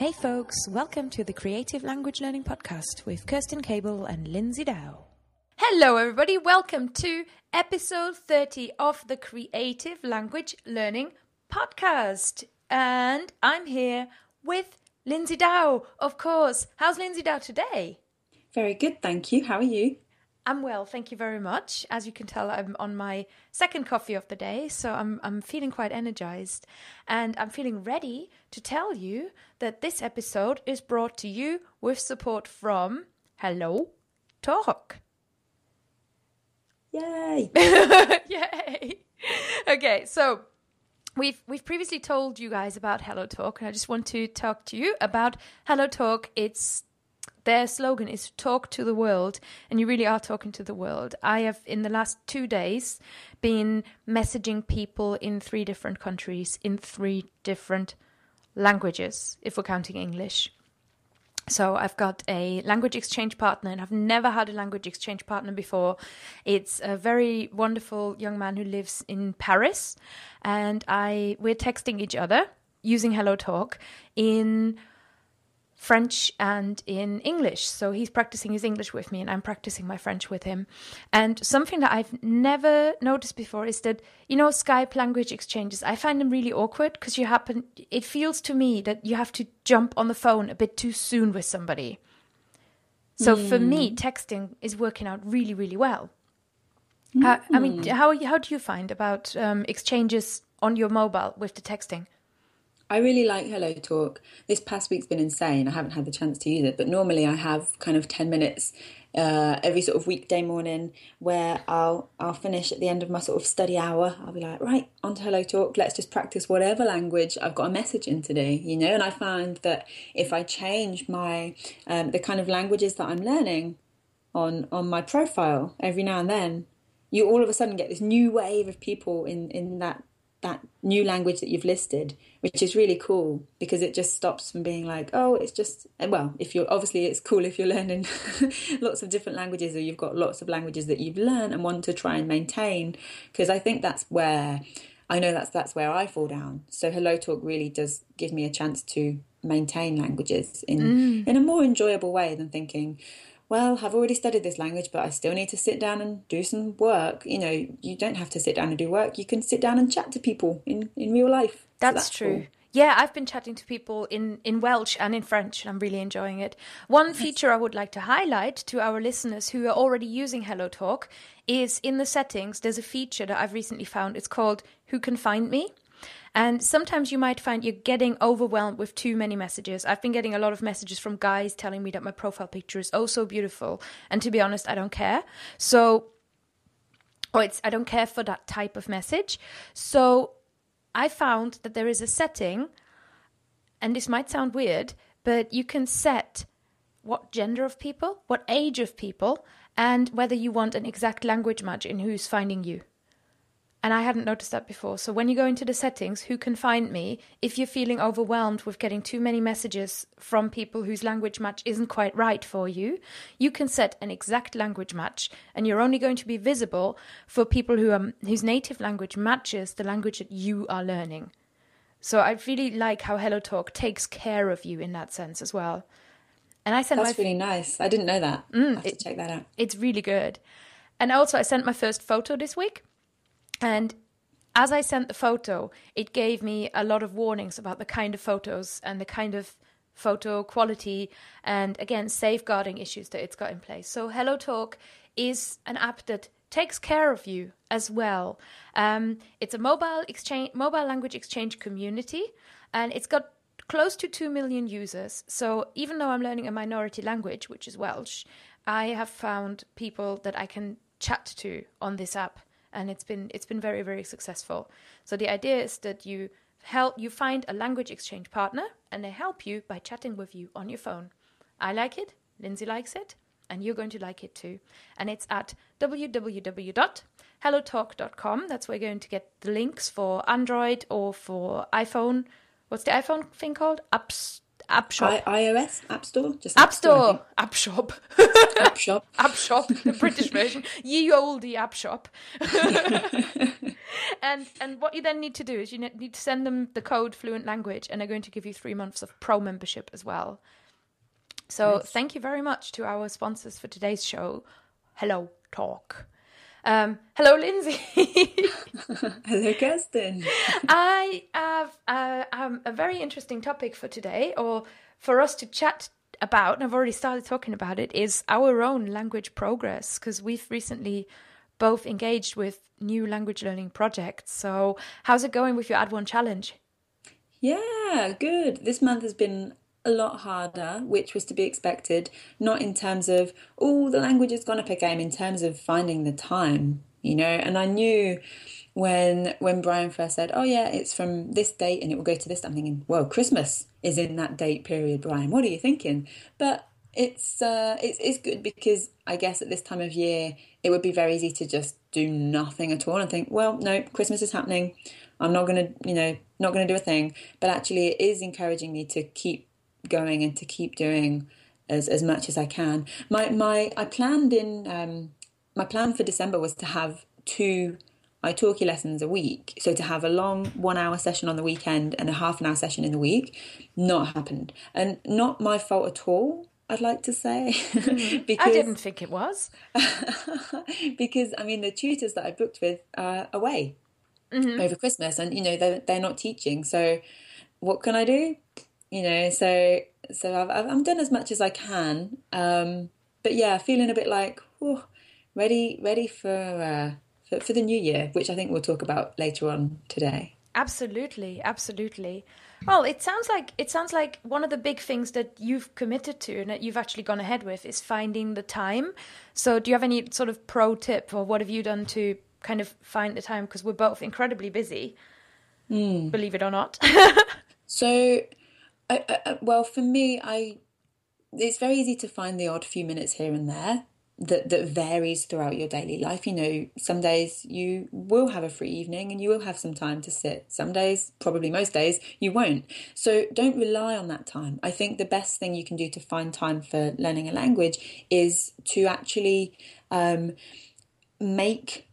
Hey folks, welcome to the Creative Language Learning Podcast with Kerstin Cable and Lindsay Dow. Hello, everybody. Welcome to episode 30 of the Creative Language Learning Podcast. And I'm here with Lindsay Dow, of course. How's Lindsay Dow today? Very good, thank you. How are you? I'm well, thank you very much. As you can tell, I'm on my second coffee of the day, so I'm I'm feeling quite energized, and I'm feeling ready to tell you that this episode is brought to you with support from Hello Talk. Yay! Yay! Okay, so we've we've previously told you guys about Hello Talk, and I just want to talk to you about Hello Talk. It's their slogan is talk to the world and you really are talking to the world i have in the last two days been messaging people in three different countries in three different languages if we're counting english so I've got a language exchange partner, and I've never had a language exchange partner before. It's a very wonderful young man who lives in Paris, and I we're texting each other using Hello Talk in French and in English. So he's practicing his English with me and I'm practicing my French with him. And something that I've never noticed before is that, you know, Skype language exchanges, I find them really awkward because you happen, it feels to me that you have to jump on the phone a bit too soon with somebody. So mm. for me, texting is working out really, really well. Mm. Uh, I mean, how, how do you find about um, exchanges on your mobile with the texting? I really like Hello Talk. This past week's been insane. I haven't had the chance to use it, but normally I have kind of 10 minutes uh, every sort of weekday morning where I'll I'll finish at the end of my sort of study hour. I'll be like, right, on to Hello Talk. Let's just practice whatever language I've got a message in today, you know. And I find that if I change my um, the kind of languages that I'm learning on on my profile every now and then, you all of a sudden get this new wave of people in in that that new language that you've listed, which is really cool because it just stops from being like, oh, it's just well, if you're obviously it's cool if you're learning lots of different languages or you've got lots of languages that you've learned and want to try and maintain. Because I think that's where I know that's that's where I fall down. So Hello Talk really does give me a chance to maintain languages in mm. in a more enjoyable way than thinking, well, I've already studied this language, but I still need to sit down and do some work. You know, you don't have to sit down and do work. You can sit down and chat to people in, in real life. That's, so that's true. Cool. Yeah, I've been chatting to people in, in Welsh and in French, and I'm really enjoying it. One feature I would like to highlight to our listeners who are already using Hello Talk is in the settings, there's a feature that I've recently found. It's called Who Can Find Me? And sometimes you might find you're getting overwhelmed with too many messages. I've been getting a lot of messages from guys telling me that my profile picture is oh so beautiful. And to be honest, I don't care. So, or it's, I don't care for that type of message. So, I found that there is a setting, and this might sound weird, but you can set what gender of people, what age of people, and whether you want an exact language match in who's finding you. And I hadn't noticed that before. So when you go into the settings, who can find me? If you're feeling overwhelmed with getting too many messages from people whose language match isn't quite right for you, you can set an exact language match, and you're only going to be visible for people who are whose native language matches the language that you are learning. So I really like how Hello Talk takes care of you in that sense as well. And I sent that's my... really nice. I didn't know that. Mm, I have it, to check that out. It's really good. And also, I sent my first photo this week and as I sent the photo, it gave me a lot of warnings about the kind of photos and the kind of photo quality and again safeguarding issues that it's got in place. So Hello Talk is an app that takes care of you as well. Um, it's a mobile exchange, mobile language exchange community, and it's got close to two million users. So even though I'm learning a minority language, which is Welsh, I have found people that I can chat to on this app and it's been it's been very very successful. So the idea is that you help you find a language exchange partner and they help you by chatting with you on your phone. I like it, Lindsay likes it, and you're going to like it too. And it's at www.hellotalk.com. That's where you're going to get the links for Android or for iPhone. What's the iPhone thing called? Apps App Shop. I- iOS App Store. Just App, App Store. App Shop. app Shop. app Shop. The British version. Ye olde App Shop. and and what you then need to do is you need to send them the code Fluent Language, and they're going to give you three months of pro membership as well. So Nice. thank you very much to our sponsors for today's show. Hello Talk. Um, hello, Lindsay. Hello, Kerstin. I have uh, um, a very interesting topic for today, or for us to chat about, and I've already started talking about it, is our own language progress, because we've recently both engaged with new language learning projects. So, how's it going with your Add One challenge? Yeah, good. This month has been a lot harder, which was to be expected, not in terms of, oh, the language has gone up a game, in terms of finding the time, you know. And I knew when when Brian first said, oh, yeah, it's from this date and it will go to this, I'm thinking, well, Christmas is in that date period, Brian. What are you thinking? But it's uh, it's it's good because I guess at this time of year it would be very easy to just do nothing at all and think, well, no, Christmas is happening. I'm not gonna, you know, not gonna do a thing. But actually, it is encouraging me to keep going and to keep doing as as much as I can. My my I planned in um, my plan for December was to have two italki lessons a week. So to have a long one hour session on the weekend and a half an hour session in the week, not happened, and not my fault at all. I'd like to say because I didn't think it was. because I mean the tutors that I booked with are away over Christmas, and you know they're they're not teaching. So what can I do? You know, so so I've I've, done as much as I can. Um, but yeah, feeling a bit like whew, ready ready for, uh, for for the new year, which I think we'll talk about later on today. Absolutely, absolutely. Well, it sounds like it sounds like one of the big things that you've committed to and that you've actually gone ahead with is finding the time. So, do you have any sort of pro tip, or what have you done to kind of find the time? Because we're both incredibly busy, believe it or not. So, I, well, for me, I it's very easy to find the odd few minutes here and there that that varies throughout your daily life. You know, some days you will have a free evening and you will have some time to sit. Some days, probably most days, you won't. So don't rely on that time. I think the best thing you can do to find time for learning a language is to actually um, make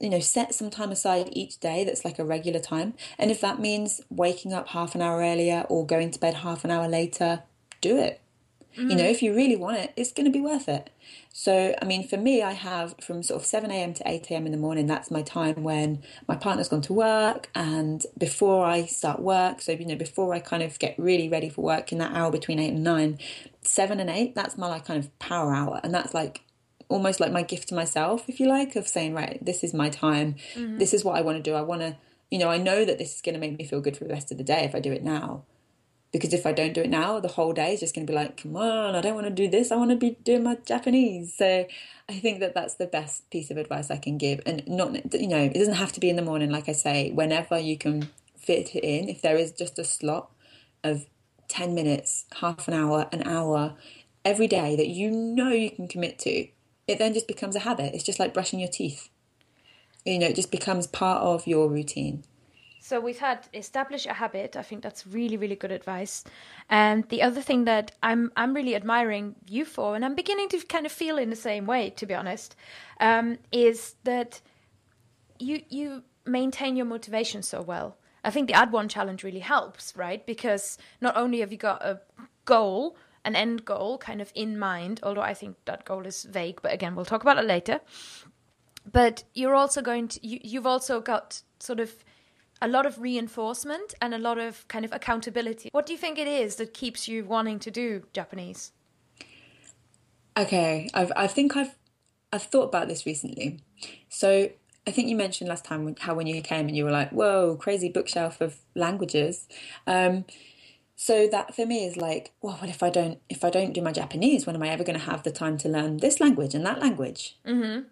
you know set some time aside each day that's like a regular time. And if that means waking up half an hour earlier or going to bed half an hour later do it. You know mm. if you really want it it's going to be worth it. So i mean for me i have from sort of 7am to 8am in the morning that's my time when my partner's gone to work and before i start work so you know before i kind of get really ready for work in that hour between 8 and 9 7 and 8 that's my like kind of power hour. And that's like almost like my gift to myself, if you like, of saying, right, this is my time. Mm-hmm. This is what I want to do. I want to, you know, I know that this is going to make me feel good for the rest of the day if I do it now. Because if I don't do it now, the whole day is just going to be like, come on, I don't want to do this. I want to be doing my Japanese. So I think that that's the best piece of advice I can give. And not, you know, it doesn't have to be in the morning, like I say, whenever you can fit it in. If there is just a slot of 10 minutes, half an hour, an hour every day that you know you can commit to, it then just becomes a habit. It's just like brushing your teeth. You know, it just becomes part of your routine. So we've had establish a habit. I think that's really, really good advice. And the other thing that I'm I'm really admiring you for, and I'm beginning to kind of feel in the same way, to be honest, um, is that you you maintain your motivation so well. I think the Add One challenge really helps, right? Because not only have you got a goal, an end goal, kind of in mind, although I think that goal is vague, but again, we'll talk about it later. But you're also going to you, you've also got sort of a lot of reinforcement and a lot of kind of accountability. What do you think it is that keeps you wanting to do Japanese? Okay, I've, I think I've I've thought about this recently. So I think you mentioned last time how when you came and you were like, "Whoa, crazy bookshelf of languages." Um, so that for me is like, well, what if I don't if I don't do my Japanese? When am I ever going to have the time to learn this language and that language? Mm-hmm.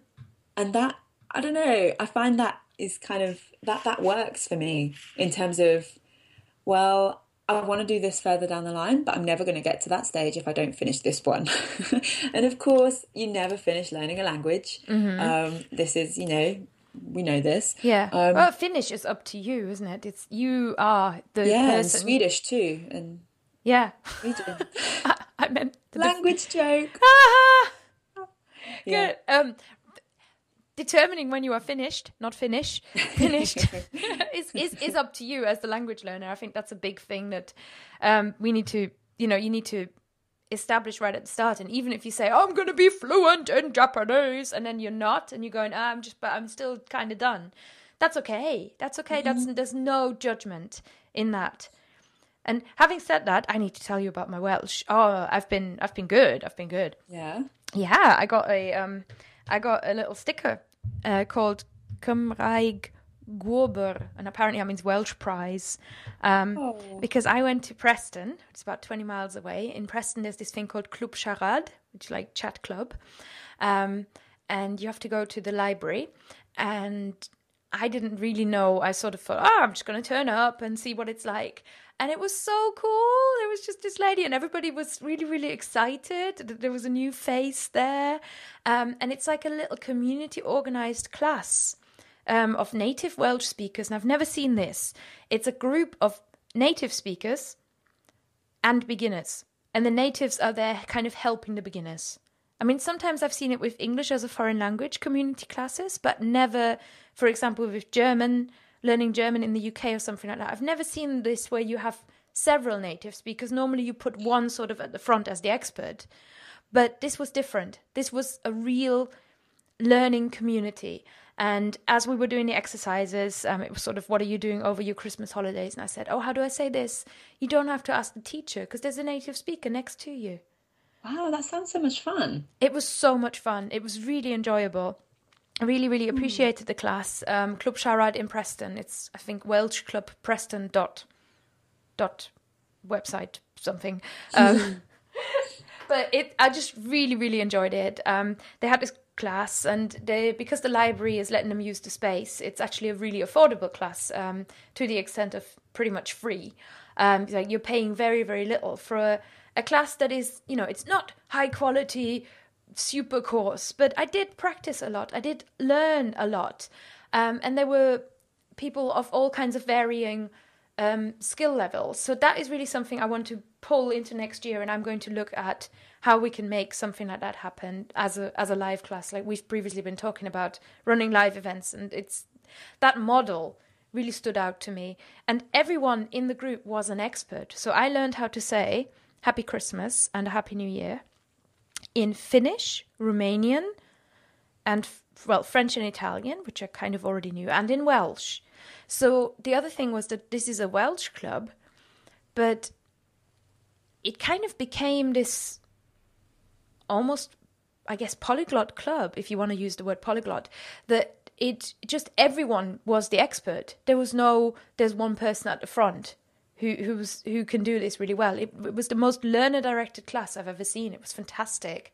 And that I don't know. I find that is kind of that that works for me in terms of, well, I want to do this further down the line, but I'm never going to get to that stage if I don't finish this one. and of course, you never finish learning a language. Um, this is, you know, we know this. Yeah. Um, well, Finnish is up to you, isn't it? It's you are the yeah, person. Swedish too, and Yeah. Norwegian. I meant the language joke. Ah! Yeah. Good. Um, determining when you are finished, not finished, finished, is, is is up to you as the language learner. I think that's a big thing that um, we need to, you know, you need to establish right at the start. And even if you say, oh, "I'm going to be fluent in Japanese," and then you're not, and you're going, ah, "I'm just," but I'm still kind of done. That's okay. That's okay. Mm-hmm. That's there's no judgment in that. And having said that, I need to tell you about my Welsh. Oh, I've been I've been good. I've been good. Yeah. Yeah, I got a um I got a little sticker uh, called Cymraeg Gwobr, and apparently that means Welsh prize. Um, oh. Because I went to Preston, it's about 20 miles away. In Preston, there's this thing called Club Siarad, which is like chat club. Um, and you have to go to the library. And I didn't really know. I sort of thought, oh, I'm just going to turn up and see what it's like. And it was so cool. There was just this lady, and everybody was really, really excited. There was a new face there. Um, and it's like a little community organized class um, of native Welsh speakers. And I've never seen this. It's a group of native speakers and beginners. And the natives are there kind of helping the beginners. I mean, sometimes I've seen it with English as a foreign language community classes, but never, for example, with German, learning German in the UK or something like that. I've never seen this where you have several natives because normally you put one sort of at the front as the expert. But this was different. This was a real learning community. And as we were doing the exercises, um, it was sort of, what are you doing over your Christmas holidays? And I said, oh, how do I say this? You don't have to ask the teacher because there's a native speaker next to you. Wow, that sounds so much fun. It was so much fun. It was really enjoyable. I really, really hmm. appreciated mm. the class. Um, Clwb Siarad in Preston. It's, I think, Welsh Club Preston dot, dot website something. Um, but it, I just really, really enjoyed it. Um, they had this class, and they, because the library is letting them use the space, it's actually a really affordable class um, to the extent of pretty much free. Um, like you're paying very, very little for a a class that is, you know, it's not high quality, super course, but I did practice a lot. I did learn a lot. Um, and there were people of all kinds of varying um, skill levels. So that is really something I want to pull into next year, and I'm going to look at how we can make something like that happen as a as a live class. Like we've previously been talking about running live events, and it's that model really stood out to me. And everyone in the group was an expert. So I learned how to say Happy Christmas and a Happy New Year in Finnish, Romanian, and well, French and Italian, which I kind of already knew, and in Welsh. So the other thing was that this is a Welsh club, but it kind of became this almost, I guess, polyglot club, if you want to use the word polyglot, that it just everyone was the expert. There was no, there's one person at the front who who's who can do this really well. It, it was the most learner directed class I've ever seen. It was fantastic.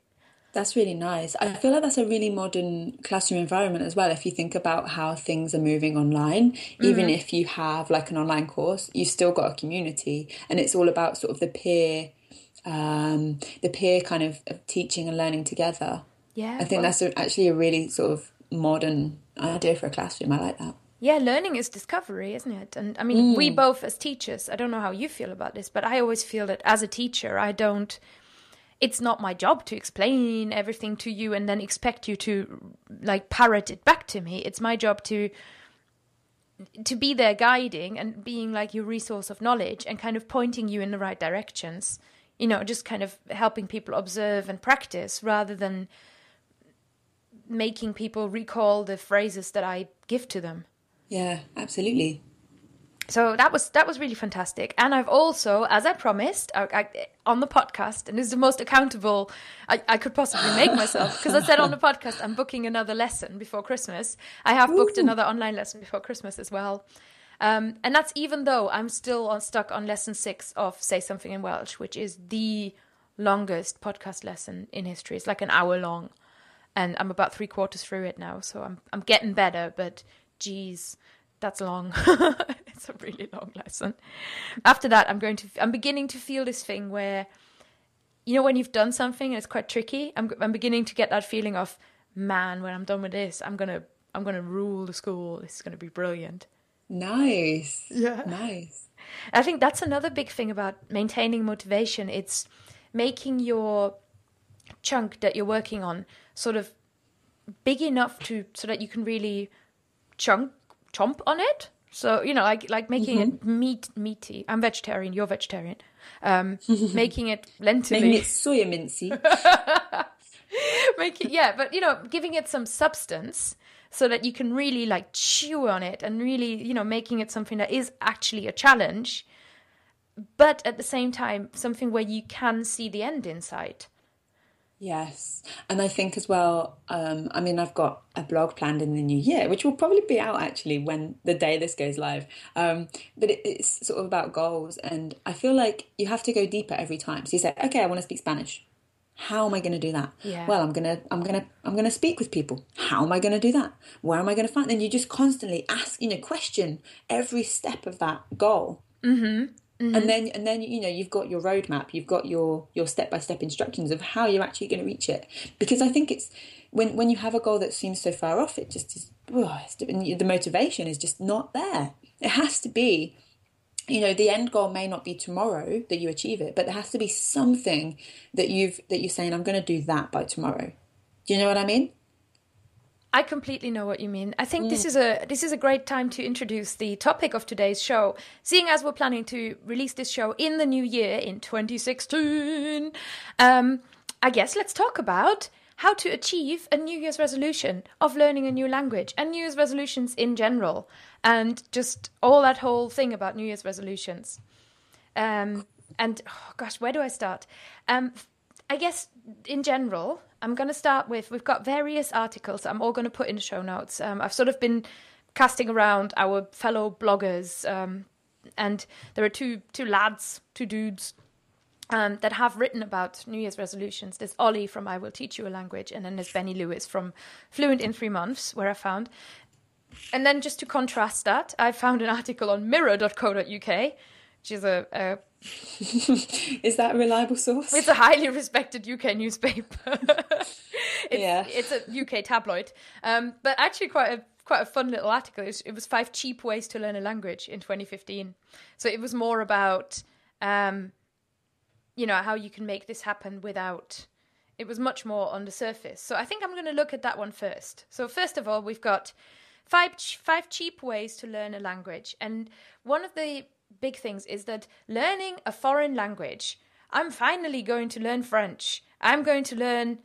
That's really nice. I feel like that's a really modern classroom environment as well. If you think about how things are moving online, mm-hmm. even if you have like an online course, you've still got a community, and it's all about sort of the peer, um, the peer kind of, of teaching and learning together. Yeah, I think well, that's a, actually a really sort of modern idea for a classroom. I like that. Yeah, learning is discovery, isn't it? And I mean, mm. we both as teachers, I don't know how you feel about this, but I always feel that as a teacher, I don't it's not my job to explain everything to you and then expect you to like parrot it back to me. It's my job to to be there guiding and being like your resource of knowledge and kind of pointing you in the right directions. You know, just kind of helping people observe and practice rather than making people recall the phrases that I give to them. Yeah, absolutely. So that was that was really fantastic, and I've also, as I promised, I, I, on the podcast, and this is the most accountable I, I could possibly make myself because I said on the podcast I'm booking another lesson before Christmas. I have Ooh. booked another online lesson before Christmas as well, um, and that's even though I'm still on, stuck on lesson six of Say Something in Welsh, which is the longest podcast lesson in history. It's like an hour long, and I'm about three quarters through it now, so I'm I'm getting better, but geez, that's long. it's a really long lesson. After that, I'm going to, I'm beginning to feel this thing where, you know, when you've done something and it's quite tricky, I'm, I'm beginning to get that feeling of, man, when I'm done with this, I'm gonna, I'm gonna rule the school. This is gonna be brilliant. Nice. Yeah. Nice. I think that's another big thing about maintaining motivation. It's making your chunk that you're working on sort of big enough to so that you can really chunk chomp on it. So you know, like like making it meat meaty. I'm vegetarian. You're vegetarian. Um, making it lentily. Making it soy mincy. Make it, yeah, but you know, giving it some substance so that you can really like chew on it and really, you know, making it something that is actually a challenge, but at the same time, something where you can see the end in sight. Yes. And I think as well, um, I mean, I've got a blog planned in the new year, which will probably be out actually when the day this goes live. Um, but it, it's sort of about goals. And I feel like you have to go deeper every time. So you say, okay, I want to speak Spanish. How am I going to do that? Yeah. Well, I'm going to, I'm going to, I'm going to speak with people. How am I going to do that? Where am I going to find? Then you just constantly ask, you know, question every step of that goal. Mm-hmm. Mm-hmm. And then, and then you know, you've got your roadmap, you've got your your step by step instructions of how you're actually going to reach it. Because I think it's when when you have a goal that seems so far off, it just is. Oh, the motivation is just not there. It has to be you know the end goal may not be tomorrow that you achieve it but there has to be something that you've that you're saying i'm going to do that by tomorrow do you know what i mean I completely know what you mean. I think mm. this is a this is a great time to introduce the topic of today's show. Seeing as we're planning to release this show in the new year in 2016, um, I guess let's talk about how to achieve a New Year's resolution of learning a new language and New Year's resolutions in general, and just all that whole thing about New Year's resolutions. Um, and oh gosh, where do I start? Um, I guess in general, I'm going to start with we've got various articles I'm all going to put in show notes. Um, I've sort of been casting around our fellow bloggers, um, and there are two two lads, two dudes. Um, that have written about New Year's resolutions. There's Olly from I Will Teach You a Language, and then there's Benny Lewis from Fluent in Three Months, where I found. And then just to contrast that, I found an article on mirror.co.uk, is a, a Is that a reliable source? It's a highly respected UK newspaper. it's, yeah, it's a UK tabloid, um, but actually quite a quite a fun little article. It was, it was, five cheap ways to learn a language in 2015. So it was more about, um, you know, how you can make this happen without. It was much more on the surface. So I think I'm going to look at that one first. So first of all, we've got five five cheap ways to learn a language, and one of the big things is that learning a foreign language, I'm finally going to learn French. I'm going to learn.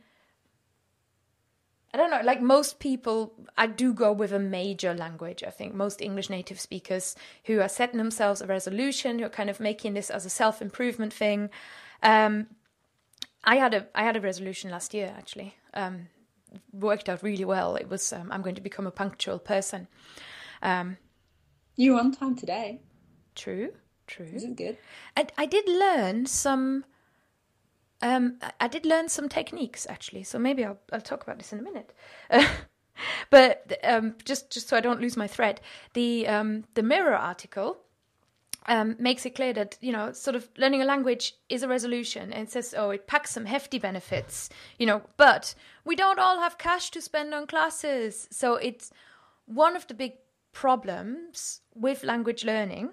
I don't know, like most people, I do go with a major language. I think most English native speakers who are setting themselves a resolution, who are kind of making this as a self improvement thing. Um, I had a I had a resolution last year actually. Um, worked out really well. It was um, I'm going to become a punctual person. Um, you on time today. True, true. This is good. And I did learn some. Um, I did learn some techniques actually, so maybe I'll I'll talk about this in a minute. but um, just just so I don't lose my thread, the um, the Mirror article um, makes it clear that you know, sort of learning a language is a resolution, and it says, oh, it packs some hefty benefits, you know, but we don't all have cash to spend on classes, so it's one of the big problems with language learning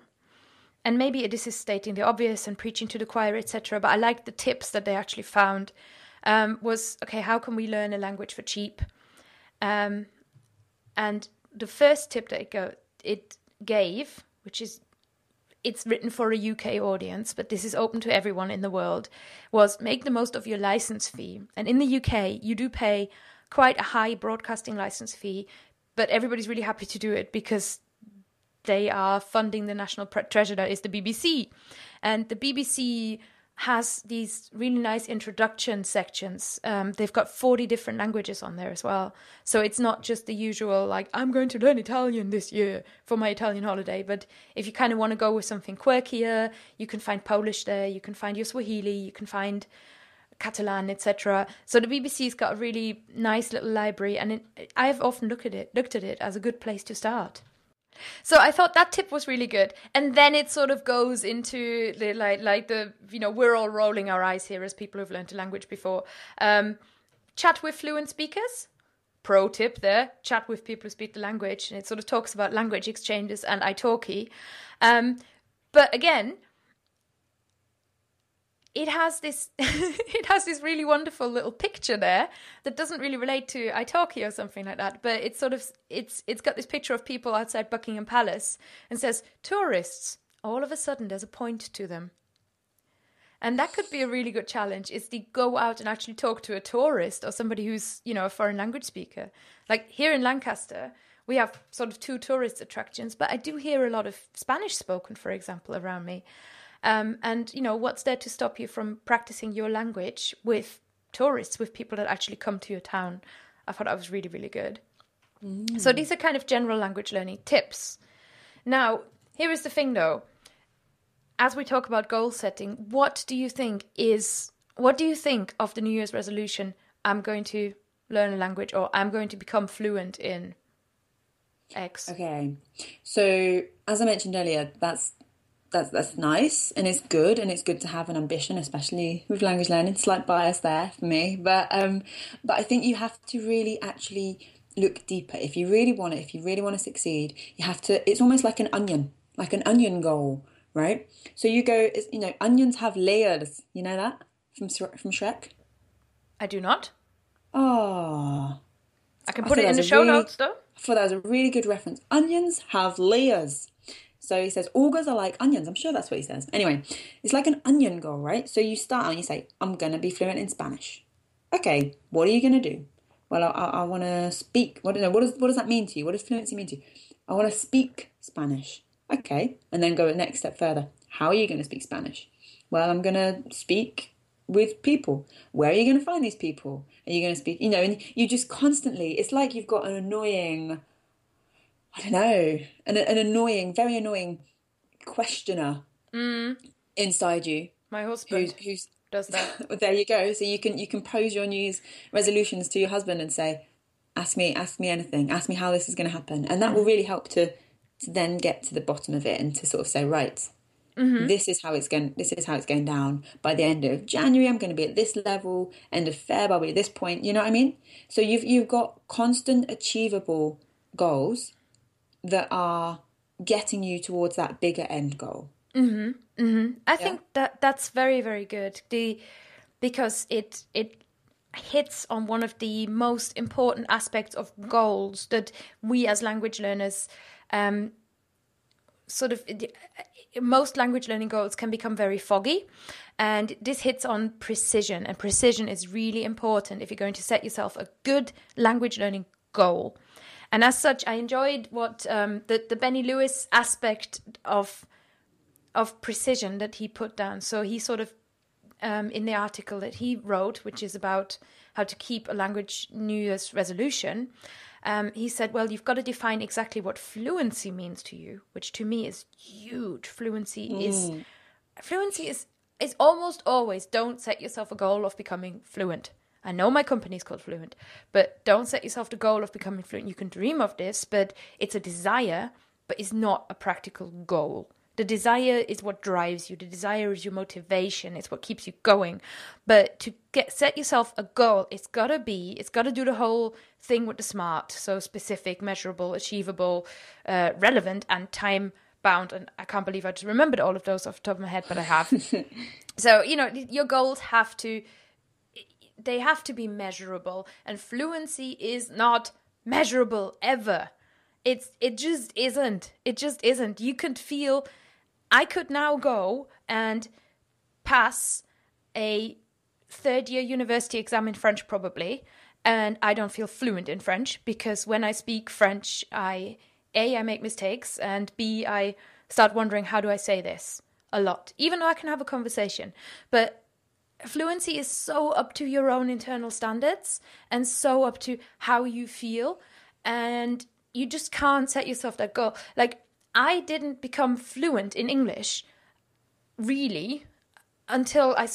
and maybe this is stating the obvious and preaching to the choir, etc. But I like the tips that they actually found. Um, was okay. How can we learn a language for cheap? Um, and the first tip that it, go, it gave, which is it's written for a UK audience, but this is open to everyone in the world, was make the most of your license fee. And in the UK, you do pay quite a high broadcasting license fee, but everybody's really happy to do it because they are funding the national treasure that is the BBC. And the BBC has these really nice introduction sections. Um, they've got 40 different languages on there as well. So it's not just the usual, like, I'm going to learn Italian this year for my Italian holiday. But if you kind of want to go with something quirkier, you can find Polish there, you can find your Swahili, you can find Catalan, etc. So the BBC's got a really nice little library, and it, I've often looked at it, looked at it as a good place to start. So I thought that tip was really good, and then it sort of goes into the like like the you know we're all rolling our eyes here as people who've learned a language before. Um, chat with fluent speakers. Pro tip there: chat with people who speak the language, and it sort of talks about language exchanges and italki. Um, but again, it has this it has this really wonderful little picture there that doesn't really relate to italki or something like that but it's sort of it's it's got this picture of people outside buckingham palace and says tourists. All of a sudden there's a point to them. And that could be a really good challenge is to go out and actually talk to a tourist or somebody who's you know a foreign language speaker. Like here in lancaster we have sort of two tourist attractions but i do hear a lot of spanish spoken for example around me um, and you know, what's there to stop you from practicing your language with tourists, with people that actually come to your town? I thought that was really, really good. Mm. So these are kind of general language learning tips. Now, here is the thing though. As we talk about goal setting, what do you think is what do you think of the New Year's resolution? I'm going to learn a language or I'm going to become fluent in X. Okay. So, as I mentioned earlier, that's that's that's nice and it's good and it's good to have an ambition, especially with language learning. Slight bias there for me, but um, but I think you have to really actually look deeper. If you really want it, if you really want to succeed, you have to. It's almost like an onion, like an onion goal, right? So you go, you know, onions have layers. You know that from from Shrek. I do not. Oh. I can put I it in the show really, notes though. I thought that was a really good reference. Onions have layers. So he says, ogres are like onions. I'm sure that's what he says. Anyway, it's like an onion goal, right? So you start and you say, I'm going to be fluent in Spanish. Okay, what are you going to do? Well, I, I, I want to speak. What, know, what, does, what does that mean to you? What does fluency mean to you? I want to speak Spanish. Okay, and then go the next step further. How are you going to speak Spanish? Well, I'm going to speak with people. Where are you going to find these people? Are you going to speak? You know, and you just constantly, it's like you've got an annoying I don't know, an, an annoying, very annoying questioner mm. inside you. My husband who's, who's does that. there you go. So you can you can pose your New Year's resolutions to your husband and say, "Ask me, ask me anything. Ask me how this is going to happen," and that will really help to to then get to the bottom of it and to sort of say, "Right, mm-hmm. this is how it's going. This is how it's going down. By the end of January, I'm going to be at this level. End of Feb, I'll be at this point. You know what I mean? So you've you've got constant, achievable goals that are getting you towards that bigger end goal. Mm-hmm. Mm-hmm. I yeah. think that that's very very good. The because it it hits on one of the most important aspects of goals that we as language learners um, sort of most language learning goals can become very foggy and this hits on precision and precision is really important if you're going to set yourself a good language learning goal and as such, I enjoyed what um, the the Benny Lewis aspect of of precision that he put down. So he sort of um, in the article that he wrote, which is about how to keep a language New Year's resolution. Um, he said, "Well, you've got to define exactly what fluency means to you, which to me is huge. Fluency mm. is fluency is is almost always don't set yourself a goal of becoming fluent. I know my company is called Fluent, but don't set yourself the goal of becoming fluent. You can dream of this, but it's a desire, but it's not a practical goal. The desire is what drives you. The desire is your motivation. It's what keeps you going. But to get set yourself a goal, it's gotta be. It's gotta do the whole thing with the smart. So specific, measurable, achievable, uh, relevant, and time bound. And I can't believe I just remembered all of those off the top of my head, but I have. so you know, your goals have to they have to be measurable and fluency is not measurable ever. It's it just isn't. It just isn't. You could feel i could now go and pass a third year university exam in french probably and i don't feel fluent in french because when i speak french i a i make mistakes and b i start wondering how do i say this? A lot. Even though i can have a conversation. But fluency is so up to your own internal standards and so up to how you feel. And you just can't set yourself that goal. Like i didn't become fluent in english really until i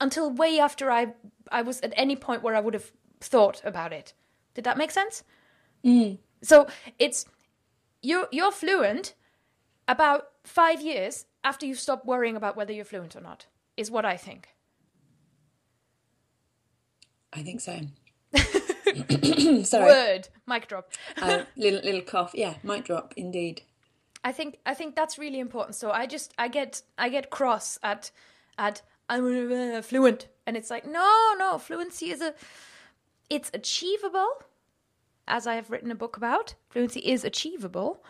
until way after i i was at any point where i would have thought about it. Did that make sense? Mm. so it's you're you're fluent about 5 years after you stop worrying about whether you're fluent or not is what i think I think so. Sorry. Word. Mic drop. uh, little little cough. Yeah, mic drop. Indeed. I think I think that's really important. So I just I get I get cross at at I'm fluent, and it's like no, no, fluency is a it's achievable, as I have written a book about. Fluency is achievable,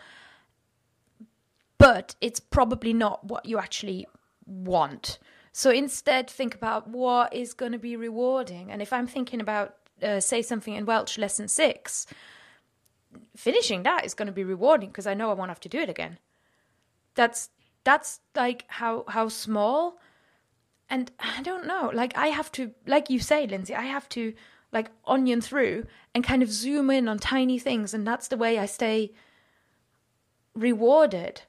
but it's probably not what you actually want. So instead, think about what is going to be rewarding. And if I'm thinking about, uh, say, something in Welsh lesson six, finishing that is going to be rewarding because I know I won't have to do it again. That's that's like how how small, and I don't know. Like I have to, like you say, Lindsay, I have to like onion through and kind of zoom in on tiny things, and that's the way I stay rewarded.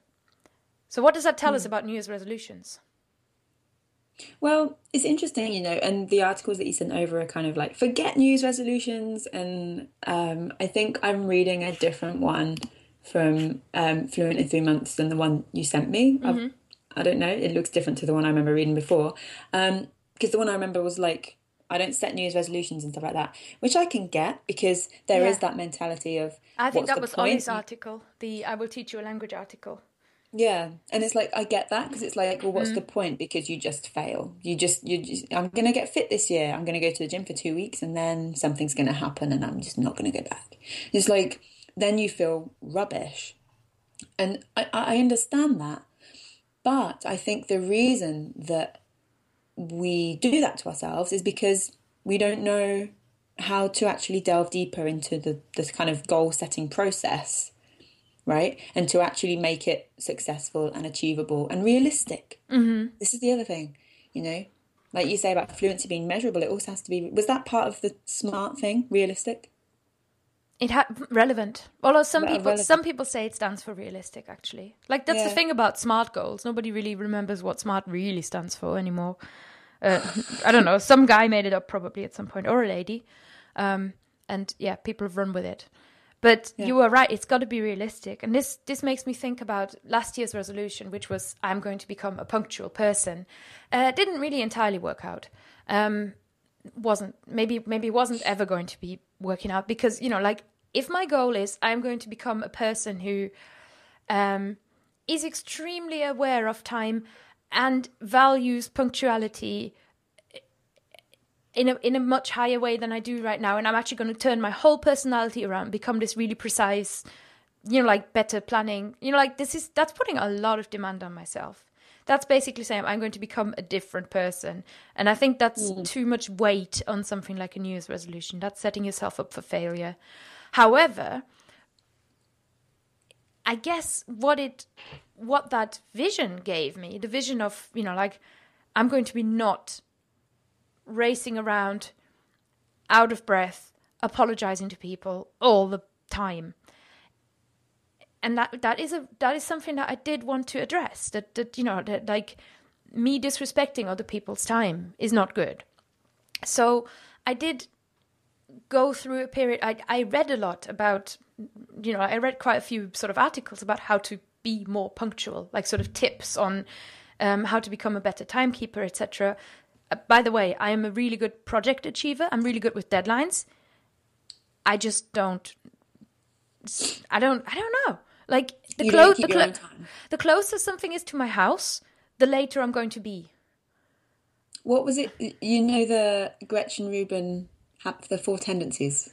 So, what does that tell mm. us hmm. about New Year's resolutions? Well, it's interesting, you know, and the articles that you sent over are kind of like forget New Year's resolutions, and um, I think I'm reading a different one from um, Fluent in Three Months than the one you sent me. Mm-hmm. I don't know, it looks different to the one I remember reading before, because um, the one I remember was like I don't set New Year's resolutions and stuff like that, which I can get because there yeah. is that mentality of. I think that was Olly's article, the "I will teach you a language" article. Yeah, and it's like I get that because it's like, well, what's mm. the point? Because you just fail. You just you just. I'm gonna get fit this year. I'm gonna go to the gym for two weeks, and then something's gonna happen, and I'm just not gonna go back. It's like then you feel rubbish, and I, I understand that, but I think the reason that we do that to ourselves is because we don't know how to actually delve deeper into the this kind of goal setting process right and to actually make it successful and achievable and realistic mm-hmm. this is the other thing you know like you say about fluency being measurable it also has to be was that part of the smart thing realistic it had relevant. Although some people relevant. some people say it stands for realistic. Actually, like that's yeah. the thing about smart goals. Nobody really remembers what smart really stands for anymore. Uh, I don't know. Some guy made it up probably at some point, or a lady. Um, and yeah, people have run with it. But yeah. you were right; it's got to be realistic. And this this makes me think about last year's resolution, which was I'm going to become a punctual person. Uh, didn't really entirely work out. Um, wasn't maybe maybe wasn't ever going to be working out because you know like if my goal is I'm going to become a person who um, is extremely aware of time and values punctuality in a in a much higher way than I do right now and I'm actually going to turn my whole personality around become this really precise you know like better planning you know like this is that's putting a lot of demand on myself that's basically saying I'm going to become a different person. And I think that's mm. too much weight on something like a New Year's resolution. That's setting yourself up for failure. However, I guess what it what that vision gave me, the vision of, you know, like I'm going to be not racing around out of breath, apologizing to people all the time and that that is a that is something that I did want to address. That that you know that like me disrespecting other people's time is not good. So I did go through a period. I I read a lot about you know I read quite a few sort of articles about how to be more punctual, like sort of tips on um, how to become a better timekeeper, etc. Uh, by the way, I am a really good project achiever. I'm really good with deadlines. I just don't. I don't. I don't know. Like the, clo- the, clo- the closer something is to my house, the later I'm going to be. What was it? You know the Gretchen Rubin, the four tendencies.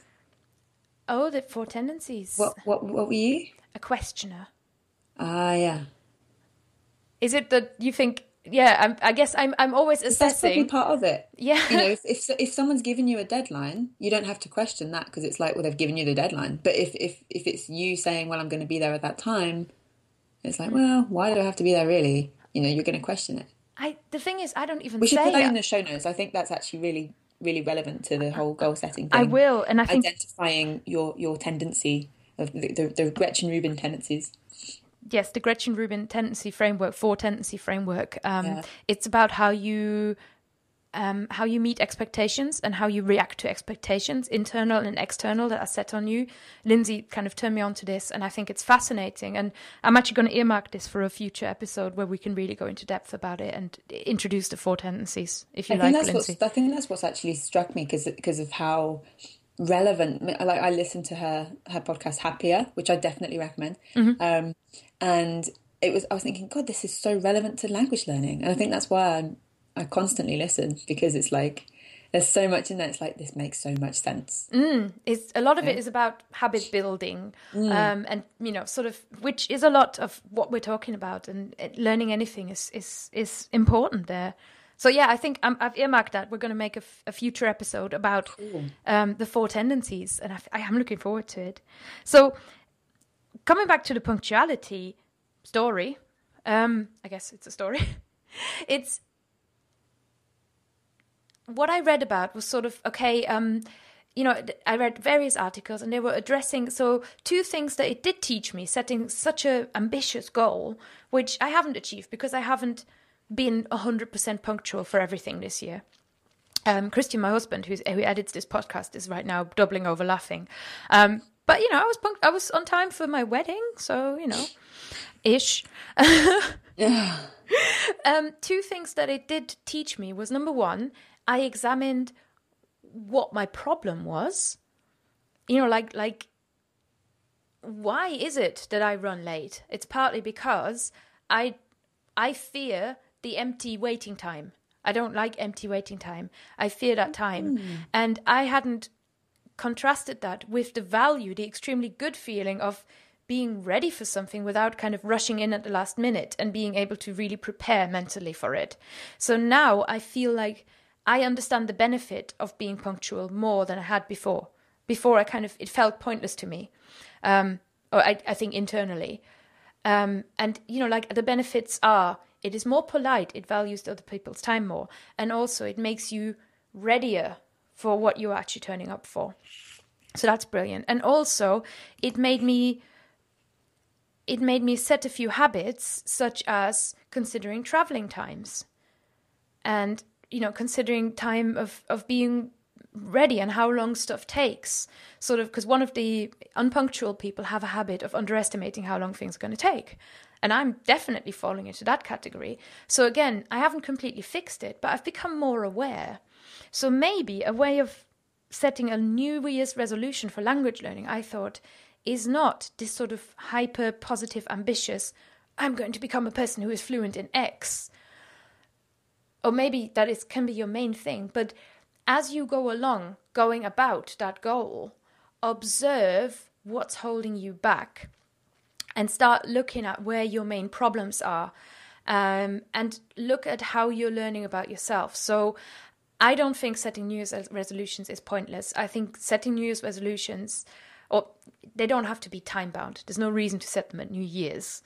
Oh, the four tendencies. What what what were you? A questioner. Ah, yeah. Is it that you think yeah, I'm, i guess I'm I'm always assessing. That's part of it. Yeah, you know, if, if if someone's given you a deadline, you don't have to question that because it's like, well, they've given you the deadline. But if if if it's you saying, well, I'm going to be there at that time, it's like, well, why do I have to be there really? You know, you're going to question it. I the thing is, I don't even. We should put that in the show notes. I think that's actually really really relevant to the whole goal setting. Thing. I will, and I think identifying your your tendency of the, the, the Gretchen Rubin tendencies yes, the Gretchen Rubin tendency framework, four tendency framework. Um, yeah. It's about how you um, how you meet expectations and how you react to expectations, internal and external, that are set on you. Lindsay kind of turned me on to this, and I think it's fascinating. And I'm actually going to earmark this for a future episode where we can really go into depth about it and introduce the four tendencies, if you I like, Lindsay. I think that's what's actually struck me because because of how relevant. Like I listened to her her podcast Happier, which I definitely recommend. Mm-hmm. Um, and it was I was thinking, God, this is so relevant to language learning, and I think that's why I'm I constantly listen because it's like there's so much in there. It's like this makes so much sense. It's a lot of it is about habit building, um, and you know, sort of, which is a lot of what we're talking about. And learning anything is is is important there. So yeah, I think i I've earmarked that we're going to make a, f- a future episode about um, the four tendencies, and I, I am looking forward to it. So coming back to the punctuality story, um, I guess it's a story. it's what I read about was sort of okay. Um, you know, I read various articles, and they were addressing so two things that it did teach me: setting such a ambitious goal, which I haven't achieved because I haven't been hundred percent punctual for everything this year. Um, Christian, my husband, who edits this podcast, is right now doubling over laughing. Um, but you know, I was I was on time for my wedding, so you know, ish. um, two things that it did teach me was number one, I examined what my problem was. You know, like like why is it that I run late? It's partly because I I fear the empty waiting time. I don't like empty waiting time. I fear that time. And I hadn't contrasted that with the value, the extremely good feeling of being ready for something without kind of rushing in at the last minute and being able to really prepare mentally for it. So now I feel like I understand the benefit of being punctual more than I had before. Before I kind of it felt pointless to me, um, or I, I think internally. Um, and you know, like the benefits are it is more polite, it values other people's time more, and also it makes you readier for what you're actually turning up for. So that's brilliant. And also it made me it made me set a few habits such as considering traveling times and you know considering time of of being ready and how long stuff takes sort of because one of the unpunctual people have a habit of underestimating how long things are going to take and i'm definitely falling into that category so again i haven't completely fixed it but i've become more aware so maybe a way of setting a new year's resolution for language learning i thought is not this sort of hyper positive ambitious i'm going to become a person who is fluent in x. Or maybe that is can be your main thing but as you go along going about that goal observe what's holding you back and start looking at where your main problems are um, and look at how you're learning about yourself. So i don't think setting new year's resolutions is pointless i think setting new year's resolutions or they don't have to be time bound there's no reason to set them at new year's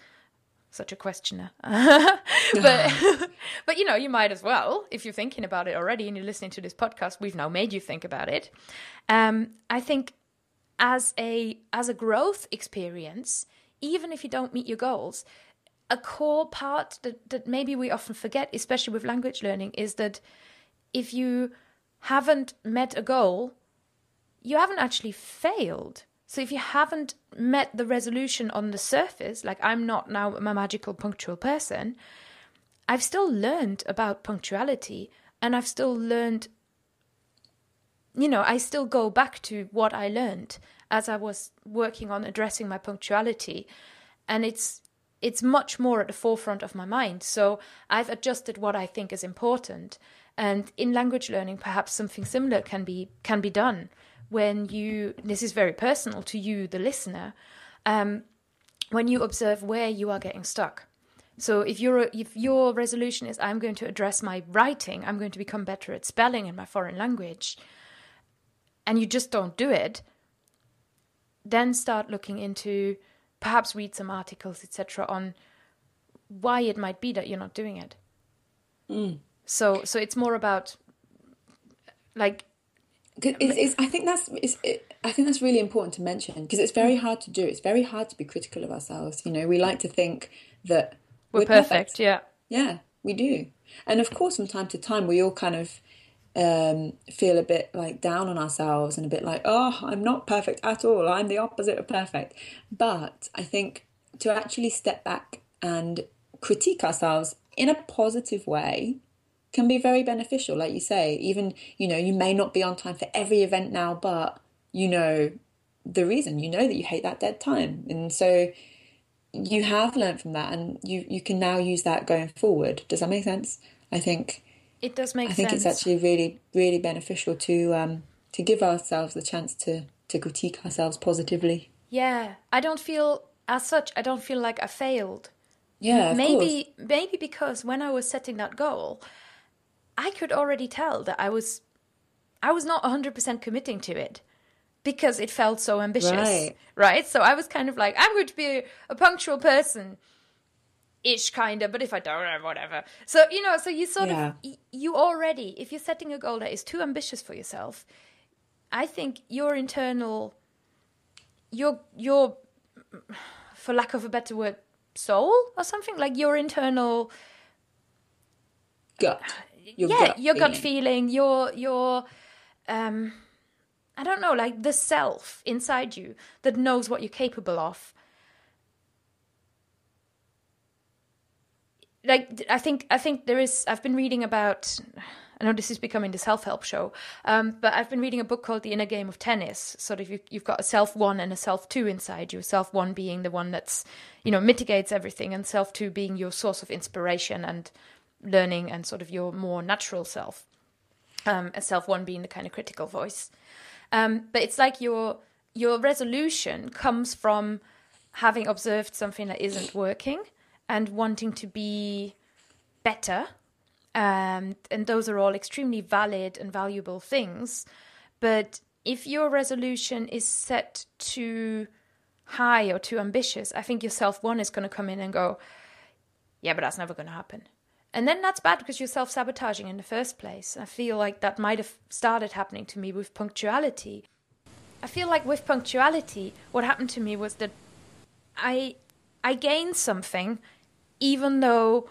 such a questioner. but but you know, you might as well if you're thinking about it already and you're listening to this podcast. We've now made you think about it. Um, I think as a as a growth experience, even if you don't meet your goals, a core part that that maybe we often forget, especially with language learning, is that if you haven't met a goal, you haven't actually failed. So if you haven't met the resolution on the surface, like I'm not now a magical punctual person, I've still learned about punctuality and I've still learned, you know, I still go back to what I learned as I was working on addressing my punctuality. And it's it's much more at the forefront of my mind. So I've adjusted what I think is important. And in language learning, perhaps something similar can be can be done when you this is very personal to you the listener um, when you observe where you are getting stuck. So if your if your resolution is i'm going to address my writing i'm going to become better at spelling in my foreign language and you just don't do it then start looking into perhaps read some articles etc on why it might be that you're not doing it so so it's more about like It's, it's, I think that's it's, it, I think that's really important to mention because it's very hard to do. It's very hard to be critical of ourselves. You know, we like to think that we're, perfect. yeah Yeah, we do. And of course, from time to time, we all kind of um, feel a bit like down on ourselves and a bit like, oh, I'm not perfect at all. I'm the opposite of perfect. But I think to actually step back and critique ourselves in a positive way can be very beneficial. Like you say, even, you know, you may not be on time for every event now, but you know the reason, you know that you hate that dead time. And so you have learned from that and you, you can now use that going forward. Does that make sense? I think It does make I think sense. it's actually really, really beneficial to um, to give ourselves the chance to to critique ourselves positively. yeah, I don't feel as such. I don't feel like I failed. Yeah, of course. maybe maybe because when I was setting that goal, I could already tell that I was I was not 100% committing to it because it felt so ambitious. Right. Right? So I was kind of like I'm going to be a punctual person ish kind of but if I don't uh, whatever. So you know so you sort Yeah. of you already if you're setting a goal that is too ambitious for yourself, I think your internal your your for lack of a better word soul or something like your internal gut. Your yeah gut your gut feeling. feeling your your um i don't know like the self inside you that knows what you're capable of. Like i think i think there is i've been reading about i know this is becoming the self-help show um, but i've been reading a book called the inner game of tennis. Sort of you, you've got a self one and a self two inside you self one being the one that's you know mitigates everything and self two being your source of inspiration and learning and sort of your more natural self um, a self one being the kind of critical voice. Um, but it's like your your resolution comes from having observed something that isn't working and wanting to be better. Um, and those are all extremely valid and valuable things. But if your resolution is set too high or too ambitious i think your self one is going to come in and go yeah, but that's never going to happen. And then that's bad because you're self sabotaging in the first place. I feel like that might have started happening to me with punctuality. I feel like with punctuality, what happened to me was that I I gained something, even though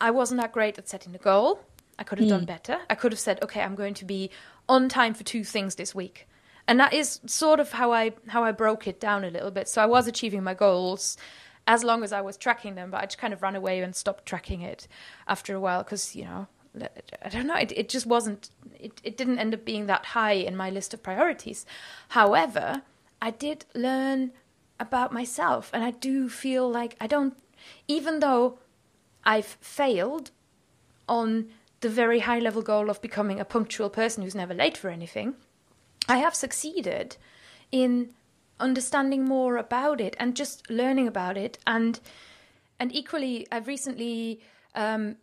I wasn't that great at setting the goal. I could have done hmm. better. I could have said, okay, I'm going to be on time for two things this week. And that is sort of how I how I broke it down a little bit. So I was achieving my goals as long as I was tracking them, but I just kind of ran away and stopped tracking it after a while because, you know, I don't know, it, it just wasn't, it, it didn't end up being that high in my list of priorities. However, I did learn about myself and I do feel like I don't, even though I've failed on the very high level goal of becoming a punctual person who's never late for anything, I have succeeded in understanding more about it and just learning about it. And and equally I've recently um,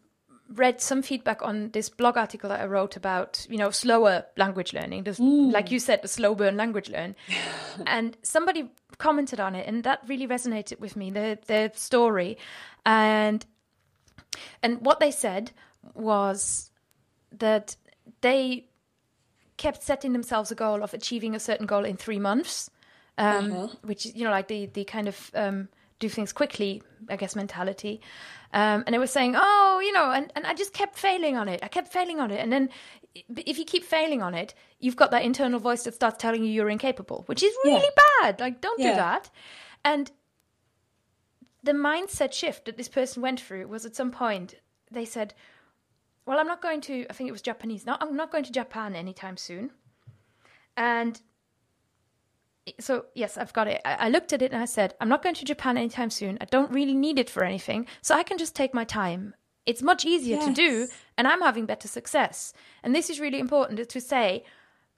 read some feedback on this blog article that I wrote about you know slower language learning. The, like you said the slow burn language learn. And somebody commented on it and that really resonated with me their their story. And and what they said was that they kept setting themselves a goal of achieving a certain goal in three months, um, which is you know like the the kind of um, do things quickly, I guess mentality. Um, and they were saying, oh, you know, and, and I just kept failing on it. I kept failing on it, and then if you keep failing on it, you've got that internal voice that starts telling you you're incapable, which is really Yeah. bad. Like, don't do that. And the mindset shift that this person went through was at some point they said, "Well, I'm not going to. I think it was Japanese. No, I'm not going to Japan anytime soon." And so, yes, I've got it. I, I looked at it and I said, "I'm not going to Japan anytime soon. I don't really need it for anything, so I can just take my time. It's much easier to do, and I'm having better success." And this is really important to say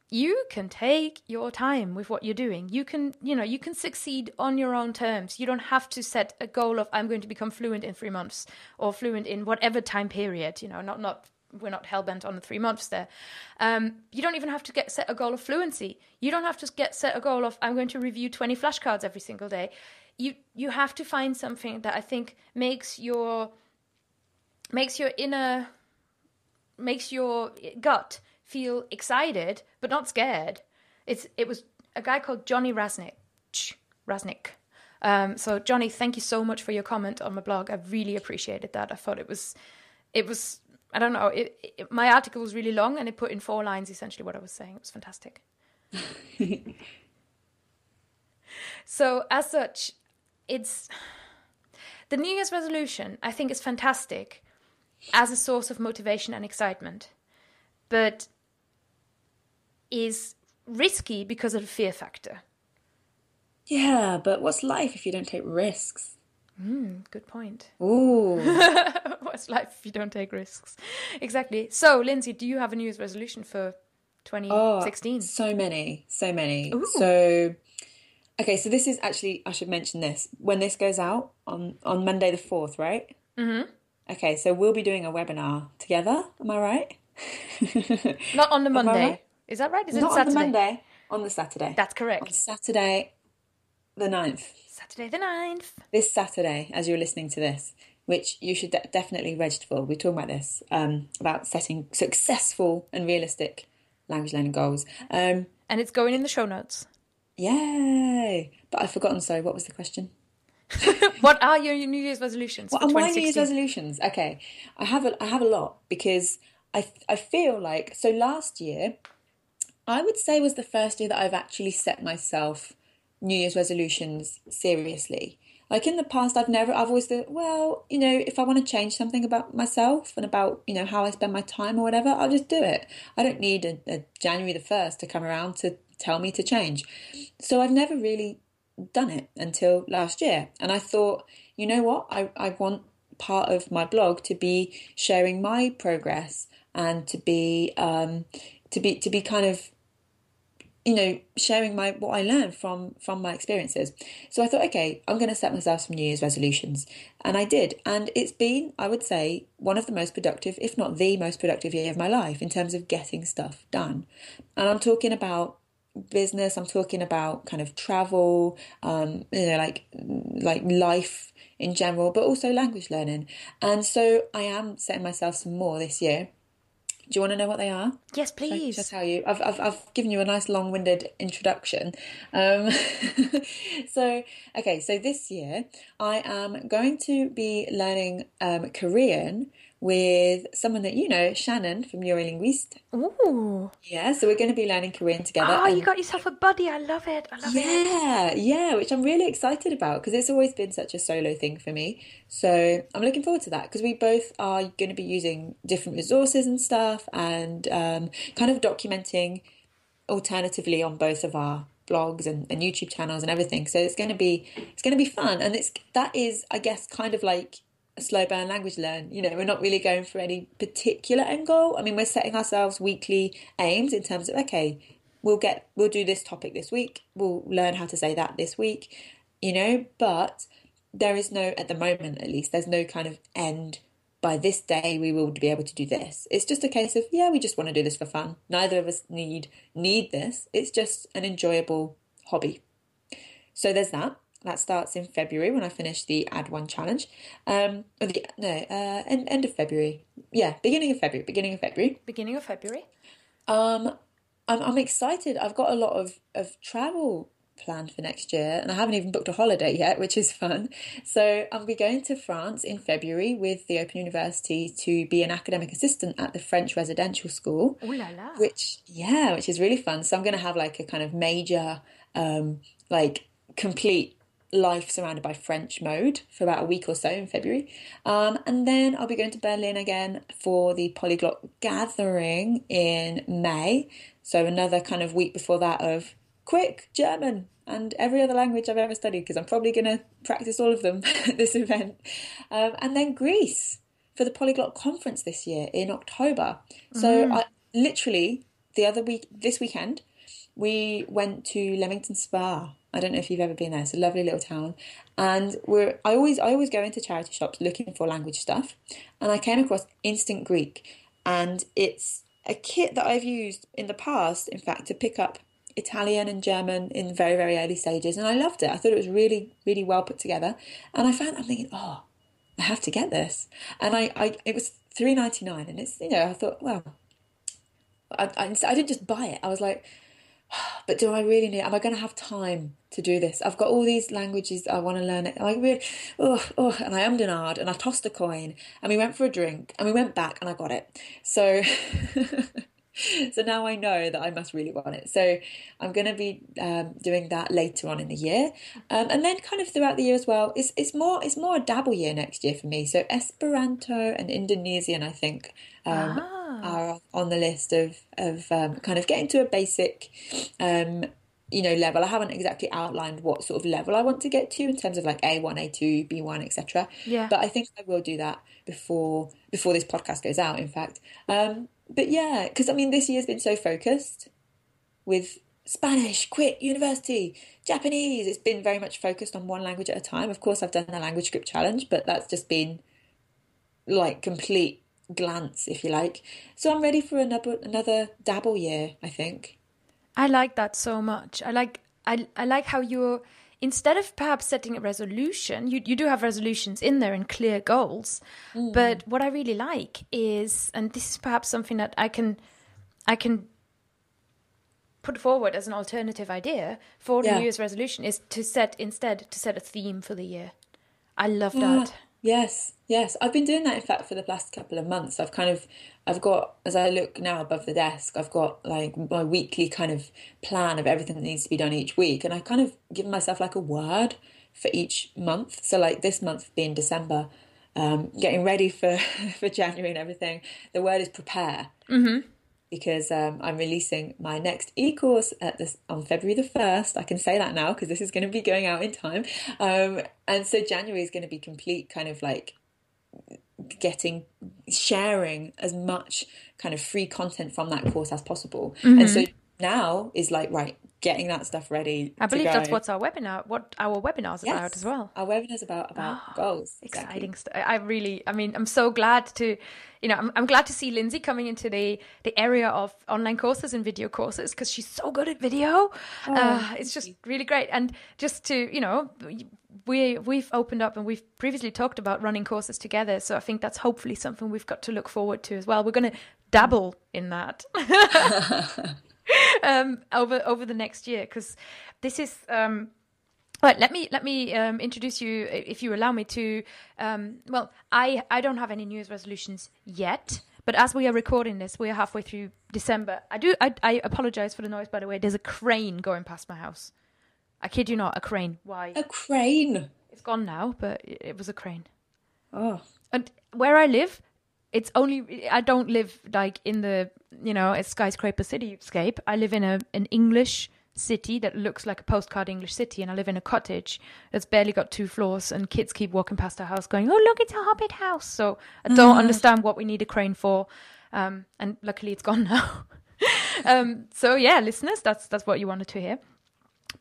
you can take your time with what you're doing you can you know you can succeed on your own terms you don't have to set a goal of i'm going to become fluent in three months or fluent in whatever time period you know not not we're not hell-bent on the three months there um, you don't even have to get set a goal of fluency you don't have to get set a goal of i'm going to review 20 flashcards every single day you you have to find something that i think makes your makes your inner makes your gut feel excited but not scared. It's it was a guy called Johnny Rasnick. Rasnick. Um, so Johnny, thank you so much for your comment on my blog. I really appreciated that. I thought it was it was I don't know. It, it, my article was really long and it put in four lines essentially what I was saying. It was fantastic. so as such, it's the New Year's resolution. I think is fantastic as a source of motivation and excitement, but is risky because of the fear factor. Yeah, but what's life if you don't take risks? Hmm, Good point. Ooh, Life if you don't take risks? Exactly. So, Lindsay, do you have a New Year's resolution for 2016? So many, so many. Ooh. So, okay, so this is actually I should mention this when this goes out on on Monday the fourth, right? Mm-hmm. Okay, so we'll be doing a webinar together. Am I right? Not on the Monday. right? Is that right? Is Not it Saturday? on the Monday, on the Saturday. That's on correct. Saturday, the 9th. Saturday the 9th. This Saturday, as you're listening to this, which you should de- definitely register for. We're talking about this um, about setting successful and realistic language learning goals. Um, And it's going in the show notes. yay! But I've forgotten. Sorry, what was the question? what are your New Year's resolutions What are my New Year's resolutions? Okay, I have a, I have a lot because I I feel like so last year, I would say was the first year that I've actually set myself New Year's resolutions seriously. Like in the past, I've never, I've always thought, well, you know, if I want to change something about myself and about, you know, how I spend my time or whatever, I'll just do it. I don't need a, a January the 1st to come around to tell me to change. So I've never really done it until last year. And I thought, you know what? I, I want part of my blog to be sharing my progress and to be um, to be to be kind of you know sharing my what I learned from from my experiences. So I thought, okay, I'm going to set myself some New Year's resolutions, and I did, and it's been, I would say, one of the most productive, if not the most productive year of my life in terms of getting stuff done. And I'm talking about business. I'm talking about kind of travel, um, you know, like like life in general, but also language learning. And so I am setting myself some more this year. Do you want to know what they are? Yes, Shall please. tell you? I've, I've, I've given you a nice long-winded introduction. Um, so, okay, so this year I am going to be learning um, Korean with someone that you know, Shannon from Eurolinguiste. Ooh. Yeah, so we're going to be learning Korean together. Oh, you got yourself a buddy. I love it. I love it. yeah, yeah, which I'm really excited about because it's always been such a solo thing for me. So I'm looking forward to that because we both are going to be using different resources and stuff and um, kind of documenting alternatively on both of our blogs and, and YouTube channels and everything. So it's going to be it's going to be fun and it's that is I guess kind of like a slow burn language learn. You know, we're not really going for any particular end goal. I mean, we're setting ourselves weekly aims in terms of okay, we'll get we'll do this topic this week. We'll learn how to say that this week. You know, but there is no at the moment at least there's no kind of end by this day we will be able to do this it's just a case of yeah we just want to do this for fun neither of us need need this it's just an enjoyable hobby so there's that that starts in february when i finish the add one challenge um or the no uh end, end of february yeah beginning of february beginning of february Beginning of February. um, I'm, I'm excited. I've got a lot of, of travel planned for next year, and I haven't even booked a holiday yet, which is fun. So I'll be going to France in February with the Open University to be an academic assistant at the French residential school Ooh la la. which yeah which is really fun so i'm going to have like a kind of major um like complete life surrounded by french mode for about a week or so in february. Um and then i'll be going to berlin again for the polyglot gathering in may. So another kind of week before that of quick german and every other language i've ever studied because i'm probably going to practice all of them at this event. Um, and then greece for the polyglot conference this year in october. So i literally the other week this weekend we went to leamington spa i don't know if you've ever been there it's a lovely little town and we're i always i always go into charity shops looking for language stuff and i came across instant greek and it's a kit that i've used in the past in fact to pick up Italian and German in very, very early stages, and I loved it. I thought it was really, really well put together. And I found I'm thinking, oh, I have to get this. And I, I it was three ninety nine, and it's you know I thought, well, I, I, I didn't just buy it. I was like, but do I really need? Am I going to have time to do this? I've got all these languages I want to learn. It. I really, oh, oh, and I am ahed, and I tossed a coin, and we went for a drink, and we went back, and I got it. So. so now I know that I must really want it. So I'm going to be um, doing that later on in the year, um, and then kind of throughout the year as well. It's it's more it's more a dabble year next year for me. So Esperanto and Indonesian, I think, um, are on the list of of um, kind of getting to a basic um, you know level. I haven't exactly outlined what sort of level I want to get to in terms of like A1, A2, B1, etc. Yeah. But I think I will do that before before this podcast goes out. In fact, um, but yeah, because I mean, this year's been so focused with Spanish, quit university, Japanese. It's been very much focused on one language at a time. Of course, I've done the language script challenge, but that's just been like complete glance, if you like. So I'm ready for another another dabble year. I think. I like that so much. I like I I like how you're instead of perhaps setting a resolution, you you do have resolutions in there and clear goals. But what I really like is and this is perhaps something that I can I can put forward as an alternative idea for the Yeah. New Year's resolution is to set instead to set a theme for the year. I love Ah, that. Yes, yes. I've been doing that in fact for the last couple of months. I've kind of I've got as I look now above the desk, I've got like my weekly kind of plan of everything that needs to be done each week and I kind of given myself like a word for each month. So like this month being December, um, getting ready for for January and everything. The word is prepare. Because um, I'm releasing my next e-course at this on February the first. I can say that now because this is going to be going out in time, um, and so January is going to be complete kind of like getting sharing as much kind of free content from that course as possible. And so now is like right, getting that stuff ready. I believe that's what's our webinar what our webinar's about as well. Our webinar's about about goals. exciting stuff. I really, I mean, I'm so glad to, you know, I'm, I'm glad to see Lindsay coming into the the area of online courses and video courses because she's so good at video. uh, it's just really great, and just to, you know, we we've opened up and we've previously talked about running courses together, so I think that's hopefully something we've got to look forward to as well. We're going to dabble in that. um, over over the next year because this is um, Right, let me let me um, introduce you, if you allow me to. Um, well, I I don't have any New Year's resolutions yet, but as we are recording this, we are halfway through December. I do. I, I apologize for the noise, by the way. There's a crane going past my house. I kid you not, a crane. Why? A crane. It's gone now, but it, it was a crane. Oh, And where I live, it's only I don't live like in the you know a skyscraper cityscape. I live in a an English city that looks like a postcard English city, and I live in a cottage that's barely got two floors, and kids keep walking past our house, going, "Oh, look, it's a hobbit house." So I don't understand what we need a crane for, um, and luckily it's gone now. um, so yeah, listeners, that's that's what you wanted to hear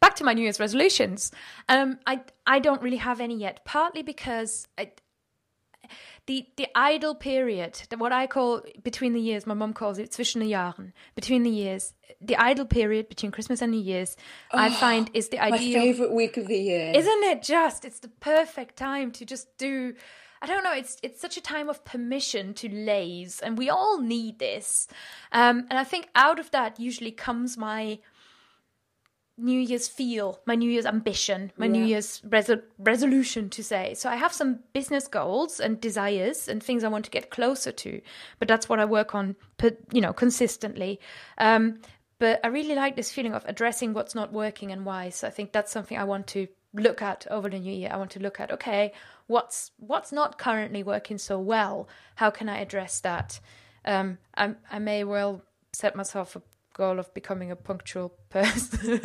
back to my New Year's resolutions. Um, I I don't really have any yet. Partly because I, the the idle period, what I call between the years, my mum calls it zwischen den Jahren, between the years, the idle period between Christmas and New Year's, I find is the my favorite week of the year. Isn't it just? It's the perfect time to just do. I don't know. It's it's such a time of permission to laze, and we all need this. Um, and I think out of that usually comes my New Year's feel, my New Year's ambition, my New Year's resol- resolution to say. So I have some business goals and desires and things I want to get closer to, but that's what I work on, you know, consistently. Um, but I really like this feeling of addressing what's not working and why. So I think that's something I want to look at over the new year. I want to look at okay, what's what's not currently working so well? How can I address that? Um, I, I may well set myself a goal of becoming a punctual person.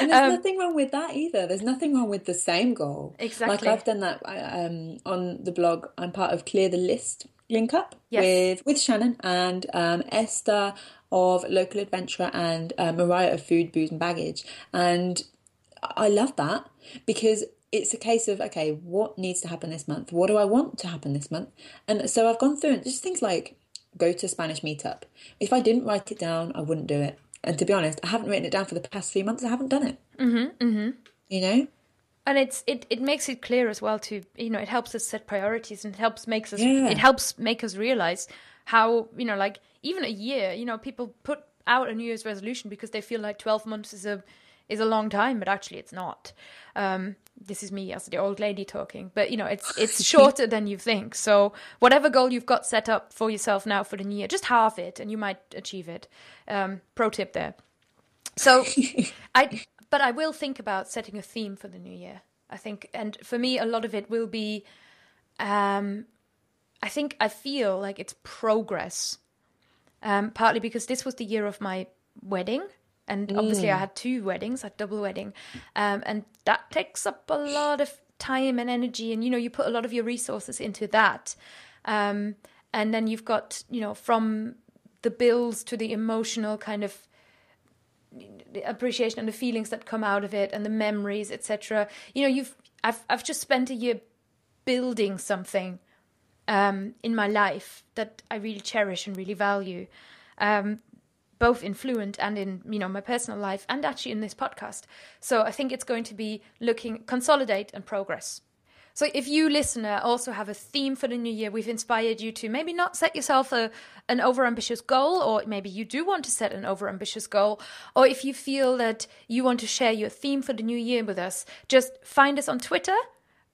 And there's nothing wrong with that either. There's nothing wrong with the same goal. Exactly. Like I've done that um, on the blog. I'm part of Clear the List link up Yes. with with Shannon and um, Esther of Local Adventurer and uh, Mariah of Food, Booze and Baggage. And I love that because it's a case of okay, what needs to happen this month? What do I want to happen this month? And so I've gone through and just things like go to Spanish meetup. If I didn't write it down, I wouldn't do it. And to be honest, I haven't written it down for the past few months. I haven't done it. Mm-hmm, mm-hmm. You know, and it's it, it makes it clear as well to you know it helps us set priorities and it helps makes us Yeah. it helps make us realize how you know like even a year you know people put out a new year's resolution because they feel like 12 months is a is a long time but actually it's not um this is me as the old lady talking but you know it's it's shorter than you think so whatever goal you've got set up for yourself now for the new year just halve it and you might achieve it um pro tip there so I but I will think about setting a theme for the new year. I think and for me a lot of it will be um I think I feel like it's progress. Um partly because this was the year of my wedding and obviously I had two weddings, a double wedding, um, and that takes up a lot of time and energy, and you know you put a lot of your resources into that, um, and then you've got you know from the bills to the emotional kind of appreciation and the feelings that come out of it and the memories etc you know you've i've i've just spent a year building something um, in my life that I really cherish and really value, um, both in fluent and in you know my personal life, and actually in this podcast. So I think it's going to be looking consolidate and progress. So if you listener also have a theme for the new year, we've inspired you to maybe not set yourself a an overambitious goal, or maybe you do want to set an overambitious goal, or if you feel that you want to share your theme for the new year with us, just find us on Twitter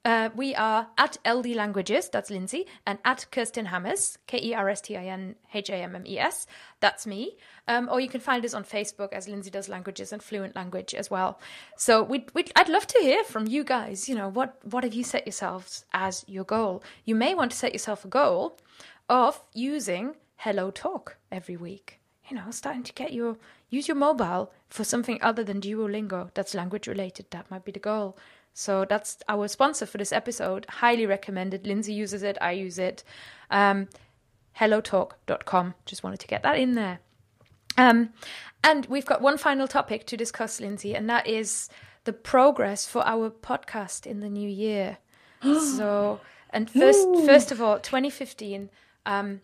uh, we are at LD Languages, that's Lindsay, and at Kerstin Hammes, K E R S T I N H A M M E S, that's me. Um, or you can find us on Facebook as Lindsay Does Languages and Fluent Language as well. So we'd, we'd, I'd love to hear from you guys. You know, what, what have you set yourselves as your goal? You may want to set yourself a goal of using Hello Talk every week. You know, starting to get your, use your mobile for something other than Duolingo that's language related. That might be the goal so that's our sponsor for this episode. Highly recommended. Lindsay uses it. I use it. Um, hellotalk.com. Just wanted to get that in there. Um, and we've got one final topic to discuss, Lindsay, and that is the progress for our podcast in the new year. so, and first, first of all, 2015. Um,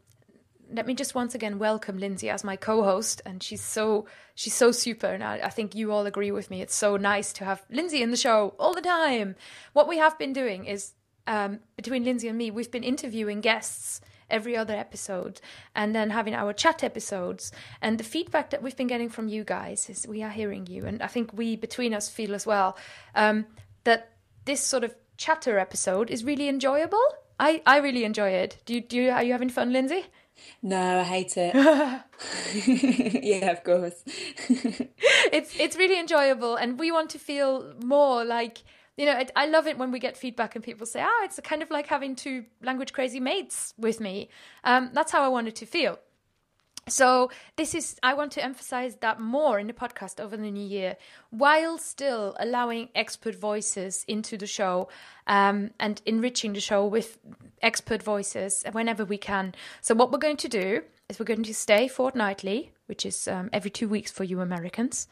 let me just once again welcome Lindsay as my co-host, and she's so she's so super, and I, I, think you all agree with me. It's so nice to have Lindsay in the show all the time. What we have been doing is um, between Lindsay and me, we've been interviewing guests every other episode, and then having our chat episodes. And the feedback that we've been getting from you guys is we are hearing you, and I think we between us feel as well um, that this sort of chatter episode is really enjoyable. I, I really enjoy it. Do you, do you, are you having fun, Lindsay? No, I hate it. yeah, of course. it's it's really enjoyable, and we want to feel more like you know. It, I love it when we get feedback and people say, "Ah, oh, it's kind of like having two language crazy mates with me." Um, that's how I wanted to feel. So this is I want to emphasize that more in the podcast over the new year, while still allowing expert voices into the show um, and enriching the show with expert voices whenever we can. So what we're going to do is we're going to stay fortnightly, which is um, every two weeks for you Americans,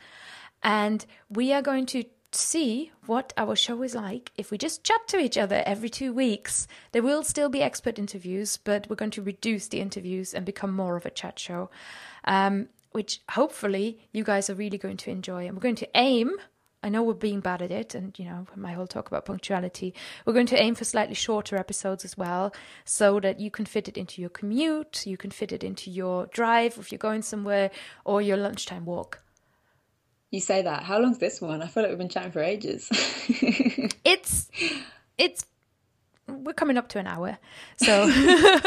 and we are going to see what our show is like if we just chat to each other every two weeks. There will still be expert interviews, but we're going to reduce the interviews and become more of a chat show, um, which hopefully you guys are really going to enjoy. And we're going to aim. I know we're being bad at it, and you know, my whole talk about punctuality. We're going to aim for slightly shorter episodes as well, so that you can fit it into your commute, you can fit it into your drive if you're going somewhere, or your lunchtime walk. You say that. How long's this one? I feel like we've been chatting for ages. it's it's we're coming up to an hour. So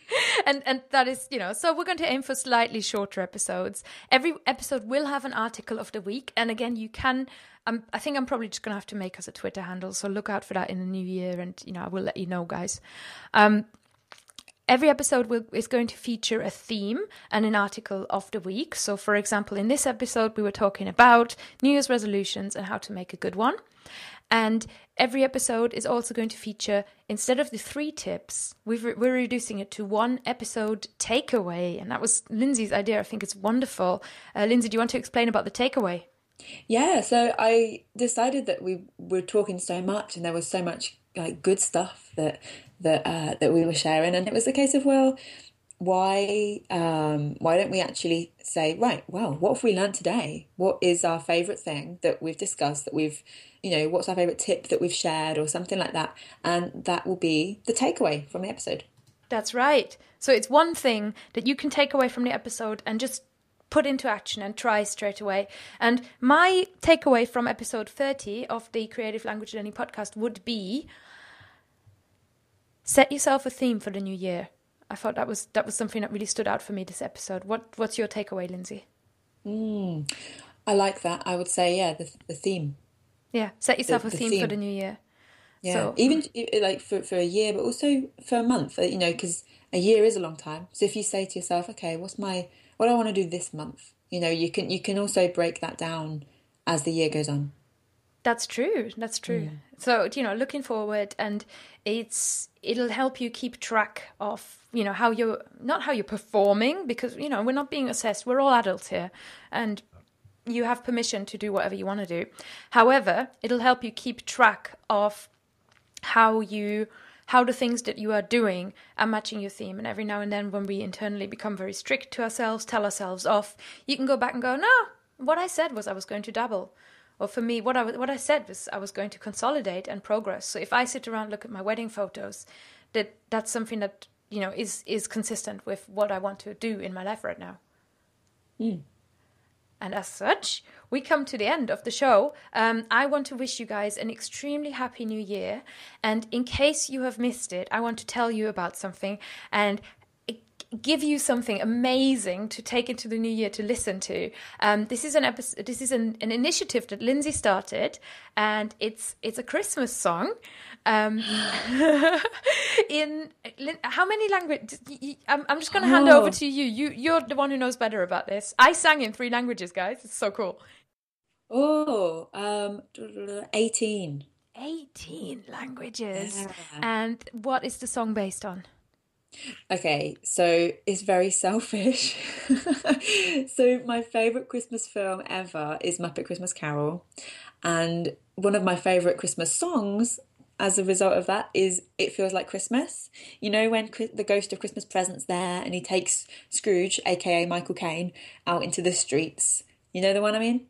and and that is, you know, so we're going to aim for slightly shorter episodes. Every episode will have an article of the week and again you can um, I think I'm probably just going to have to make us a Twitter handle, so look out for that in the new year, and you know I will let you know, guys. Um, Every episode will, is going to feature a theme and an article of the week. So, for example, in this episode, we were talking about New Year's resolutions and how to make a good one. And every episode is also going to feature, instead of the three tips, we are reducing it to one episode takeaway. And that was Lindsay's idea. I think it's wonderful. Uh, Lindsay, do you want to explain about the takeaway? Yeah, so I decided that we were talking so much and there was so much like good stuff that that uh, that we were sharing, and it was a case of well, why um, why don't we actually say right? Well, what have we learned today? What is our favorite thing that we've discussed that we've you know what's our favorite tip that we've shared or something like that, and that will be the takeaway from the episode. That's right. So it's one thing that you can take away from the episode and just put into action and try straight away. And my takeaway from episode 30 of the Creative Language Learning podcast would be set yourself a theme for the new year. I thought that was that was something that really stood out for me this episode. What what's your takeaway, Lindsay? Mm, I like that. I would say yeah, the the theme. Yeah, set yourself the, a theme, theme, for the new year. Yeah, so, even like for for a year, but also for a month. Uh, you know, because a year is a long time. So if you say to yourself, okay, what's my what do I want to do this month? you know, you can you can also break that down as the year goes on. That's true. That's true. So you know, looking forward, and it's it'll help you keep track of you know how you're not how you're performing because you know we're not being assessed. We're all adults here, and you have permission to do whatever you want to do. However, it'll help you keep track of how you how the things that you are doing are matching your theme. And every now and then, when we internally become very strict to ourselves, tell ourselves off, you can go back and go, no, what I said was I was going to double. Or for me, what I what I said was I was going to consolidate and progress. So if I sit around look at my wedding photos, that that's something that you know is is consistent with what I want to do in my life right now. And as such, we come to the end of the show. Um, I want to wish you guys an extremely happy new year. And in case you have missed it, I want to tell you about something and give you something amazing to take into the new year to listen to. Um, this is an episode. This is an, an initiative that Lindsay started, and it's it's a Christmas song. Um, in how many languages? I'm, I'm just going to hand Oh. over to you. You you're the one who knows better about this. I sang in three languages, guys. It's so cool. Oh, um, 18. 18 languages. Yeah. And what is the song based on? Okay, so it's very selfish. So my favorite Christmas film ever is Muppet Christmas Carol, and one of my favorite Christmas songs as a result of that is It Feels Like Christmas. You know when the ghost of Christmas present's there and he takes Scrooge, aka Michael Caine, out into the streets. You know the one I mean?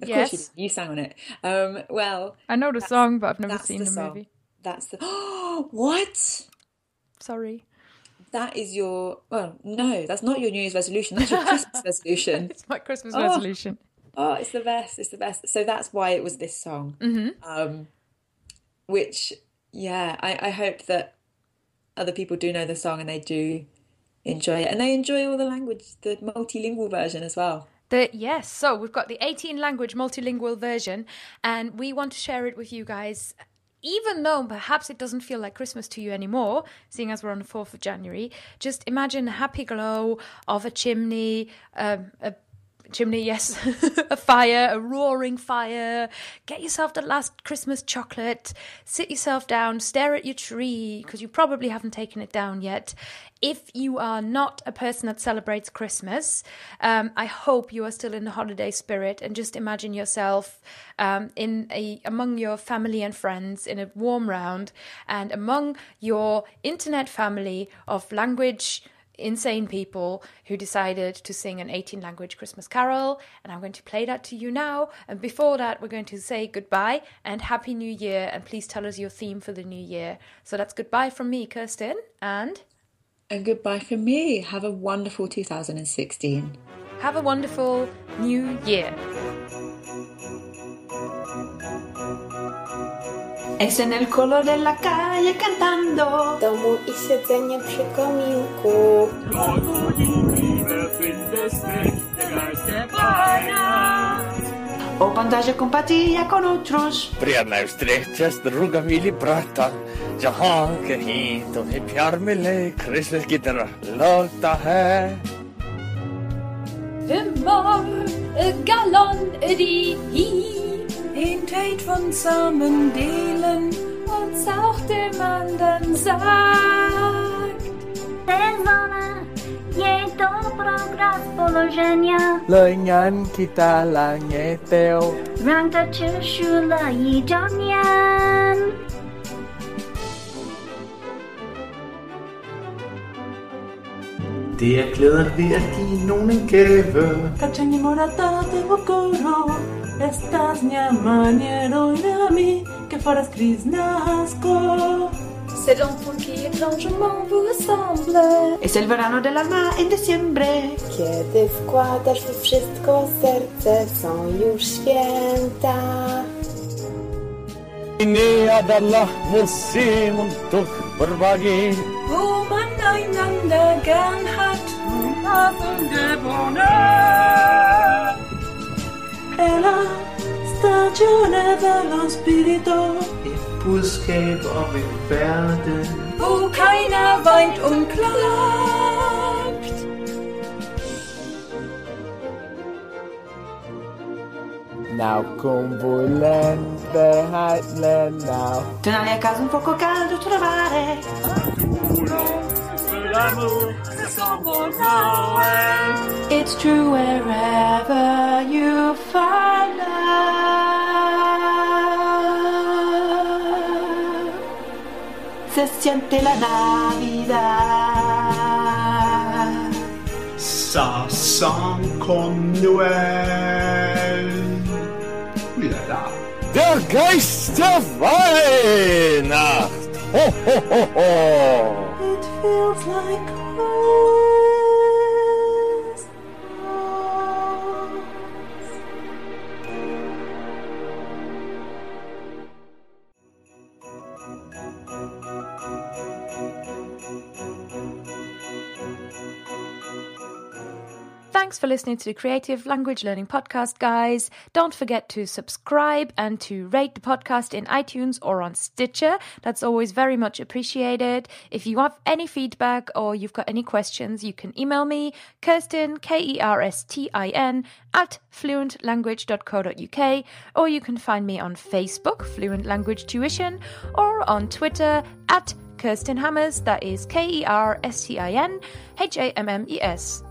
Of course you Yes. You sang on it. Um, well, I know the song, but I've never seen the the, movie. That's the Oh, what? Sorry. That is your, well, no, that's not your New Year's resolution. That's your Christmas resolution. It's my Christmas Oh. resolution. Oh, it's the best. It's the best. So that's why it was this song. Um, which, yeah, I, I hope that other people do know the song and they do enjoy it. And they enjoy all the language, the multilingual version as well. The, yes, so we've got the 18 language multilingual version, and we want to share it with you guys. Even though perhaps it doesn't feel like Christmas to you anymore, seeing as we're on the 4th of January, just imagine a happy glow of a chimney, um, a chimney, yes, a fire, a roaring fire. Get yourself the last Christmas chocolate, sit yourself down, stare at your tree, because you probably haven't taken it down yet. If you are not a person that celebrates Christmas, um, I hope you are still in the holiday spirit and just imagine yourself um, in a among your family and friends in a warm round and among your internet family of language insane people who decided to sing an 18 language Christmas carol. And I'm going to play that to you now. And before that, we're going to say goodbye and Happy New Year. And please tell us your theme for the new year. So that's goodbye from me, Kerstin. And And goodbye from me. Have a wonderful 2016. have a wonderful new year. Es en el color de la calle cantando. Tomo Domu i siedzenie przy kominku. O pantalla compartida con otros. Pierna estrecha, ruga mili prata. Jag har en hit och en pjarmele, kryslet gitarra, låta här. Eh. Humör, galan, ri, hi. In tijd van samen delen. uns auch dem anderen sagt. Sezona jej dobro gra z położenia Lời ngắn kita là nghe theo. Rang ta i Damian Det er glæden ved at give nogen en gave. Kaczenie morata tego koloru e Estas nie maniero inami e Que faras gris nasco C'est l'amour qui est largement vous ressemble Es el verano de l'alma en diciembre. Kiedy wkładasz w wszystko serce Są już święta. إني عبد الله مسلم تخبر wo man einander gern hat. Und Hafen geboren. Ella stagione dello spirito, im Bus geboren werden, wo keiner weint und klagt. Now con voi l'ente Heitland now. Te ne casa un poco caldo trovare. It's true wherever you find love. Se siente la Navidad. Ça sent comme Noël. Ouh là là. Der Geist der Weihnacht. Ho, ho, ho, ho. Feels like Thanks for listening to the Creative Language Learning Podcast, guys. Don't forget to subscribe and to rate the podcast in iTunes or on Stitcher. That's always very much appreciated. If you have any feedback or you've got any questions, you can email me, Kerstin, K E R S T I N, at fluentlanguage.co.uk, or you can find me on Facebook, Fluent Language Tuition, or on Twitter at Kerstin Hammes, that is K E R S T I N H A M M E S.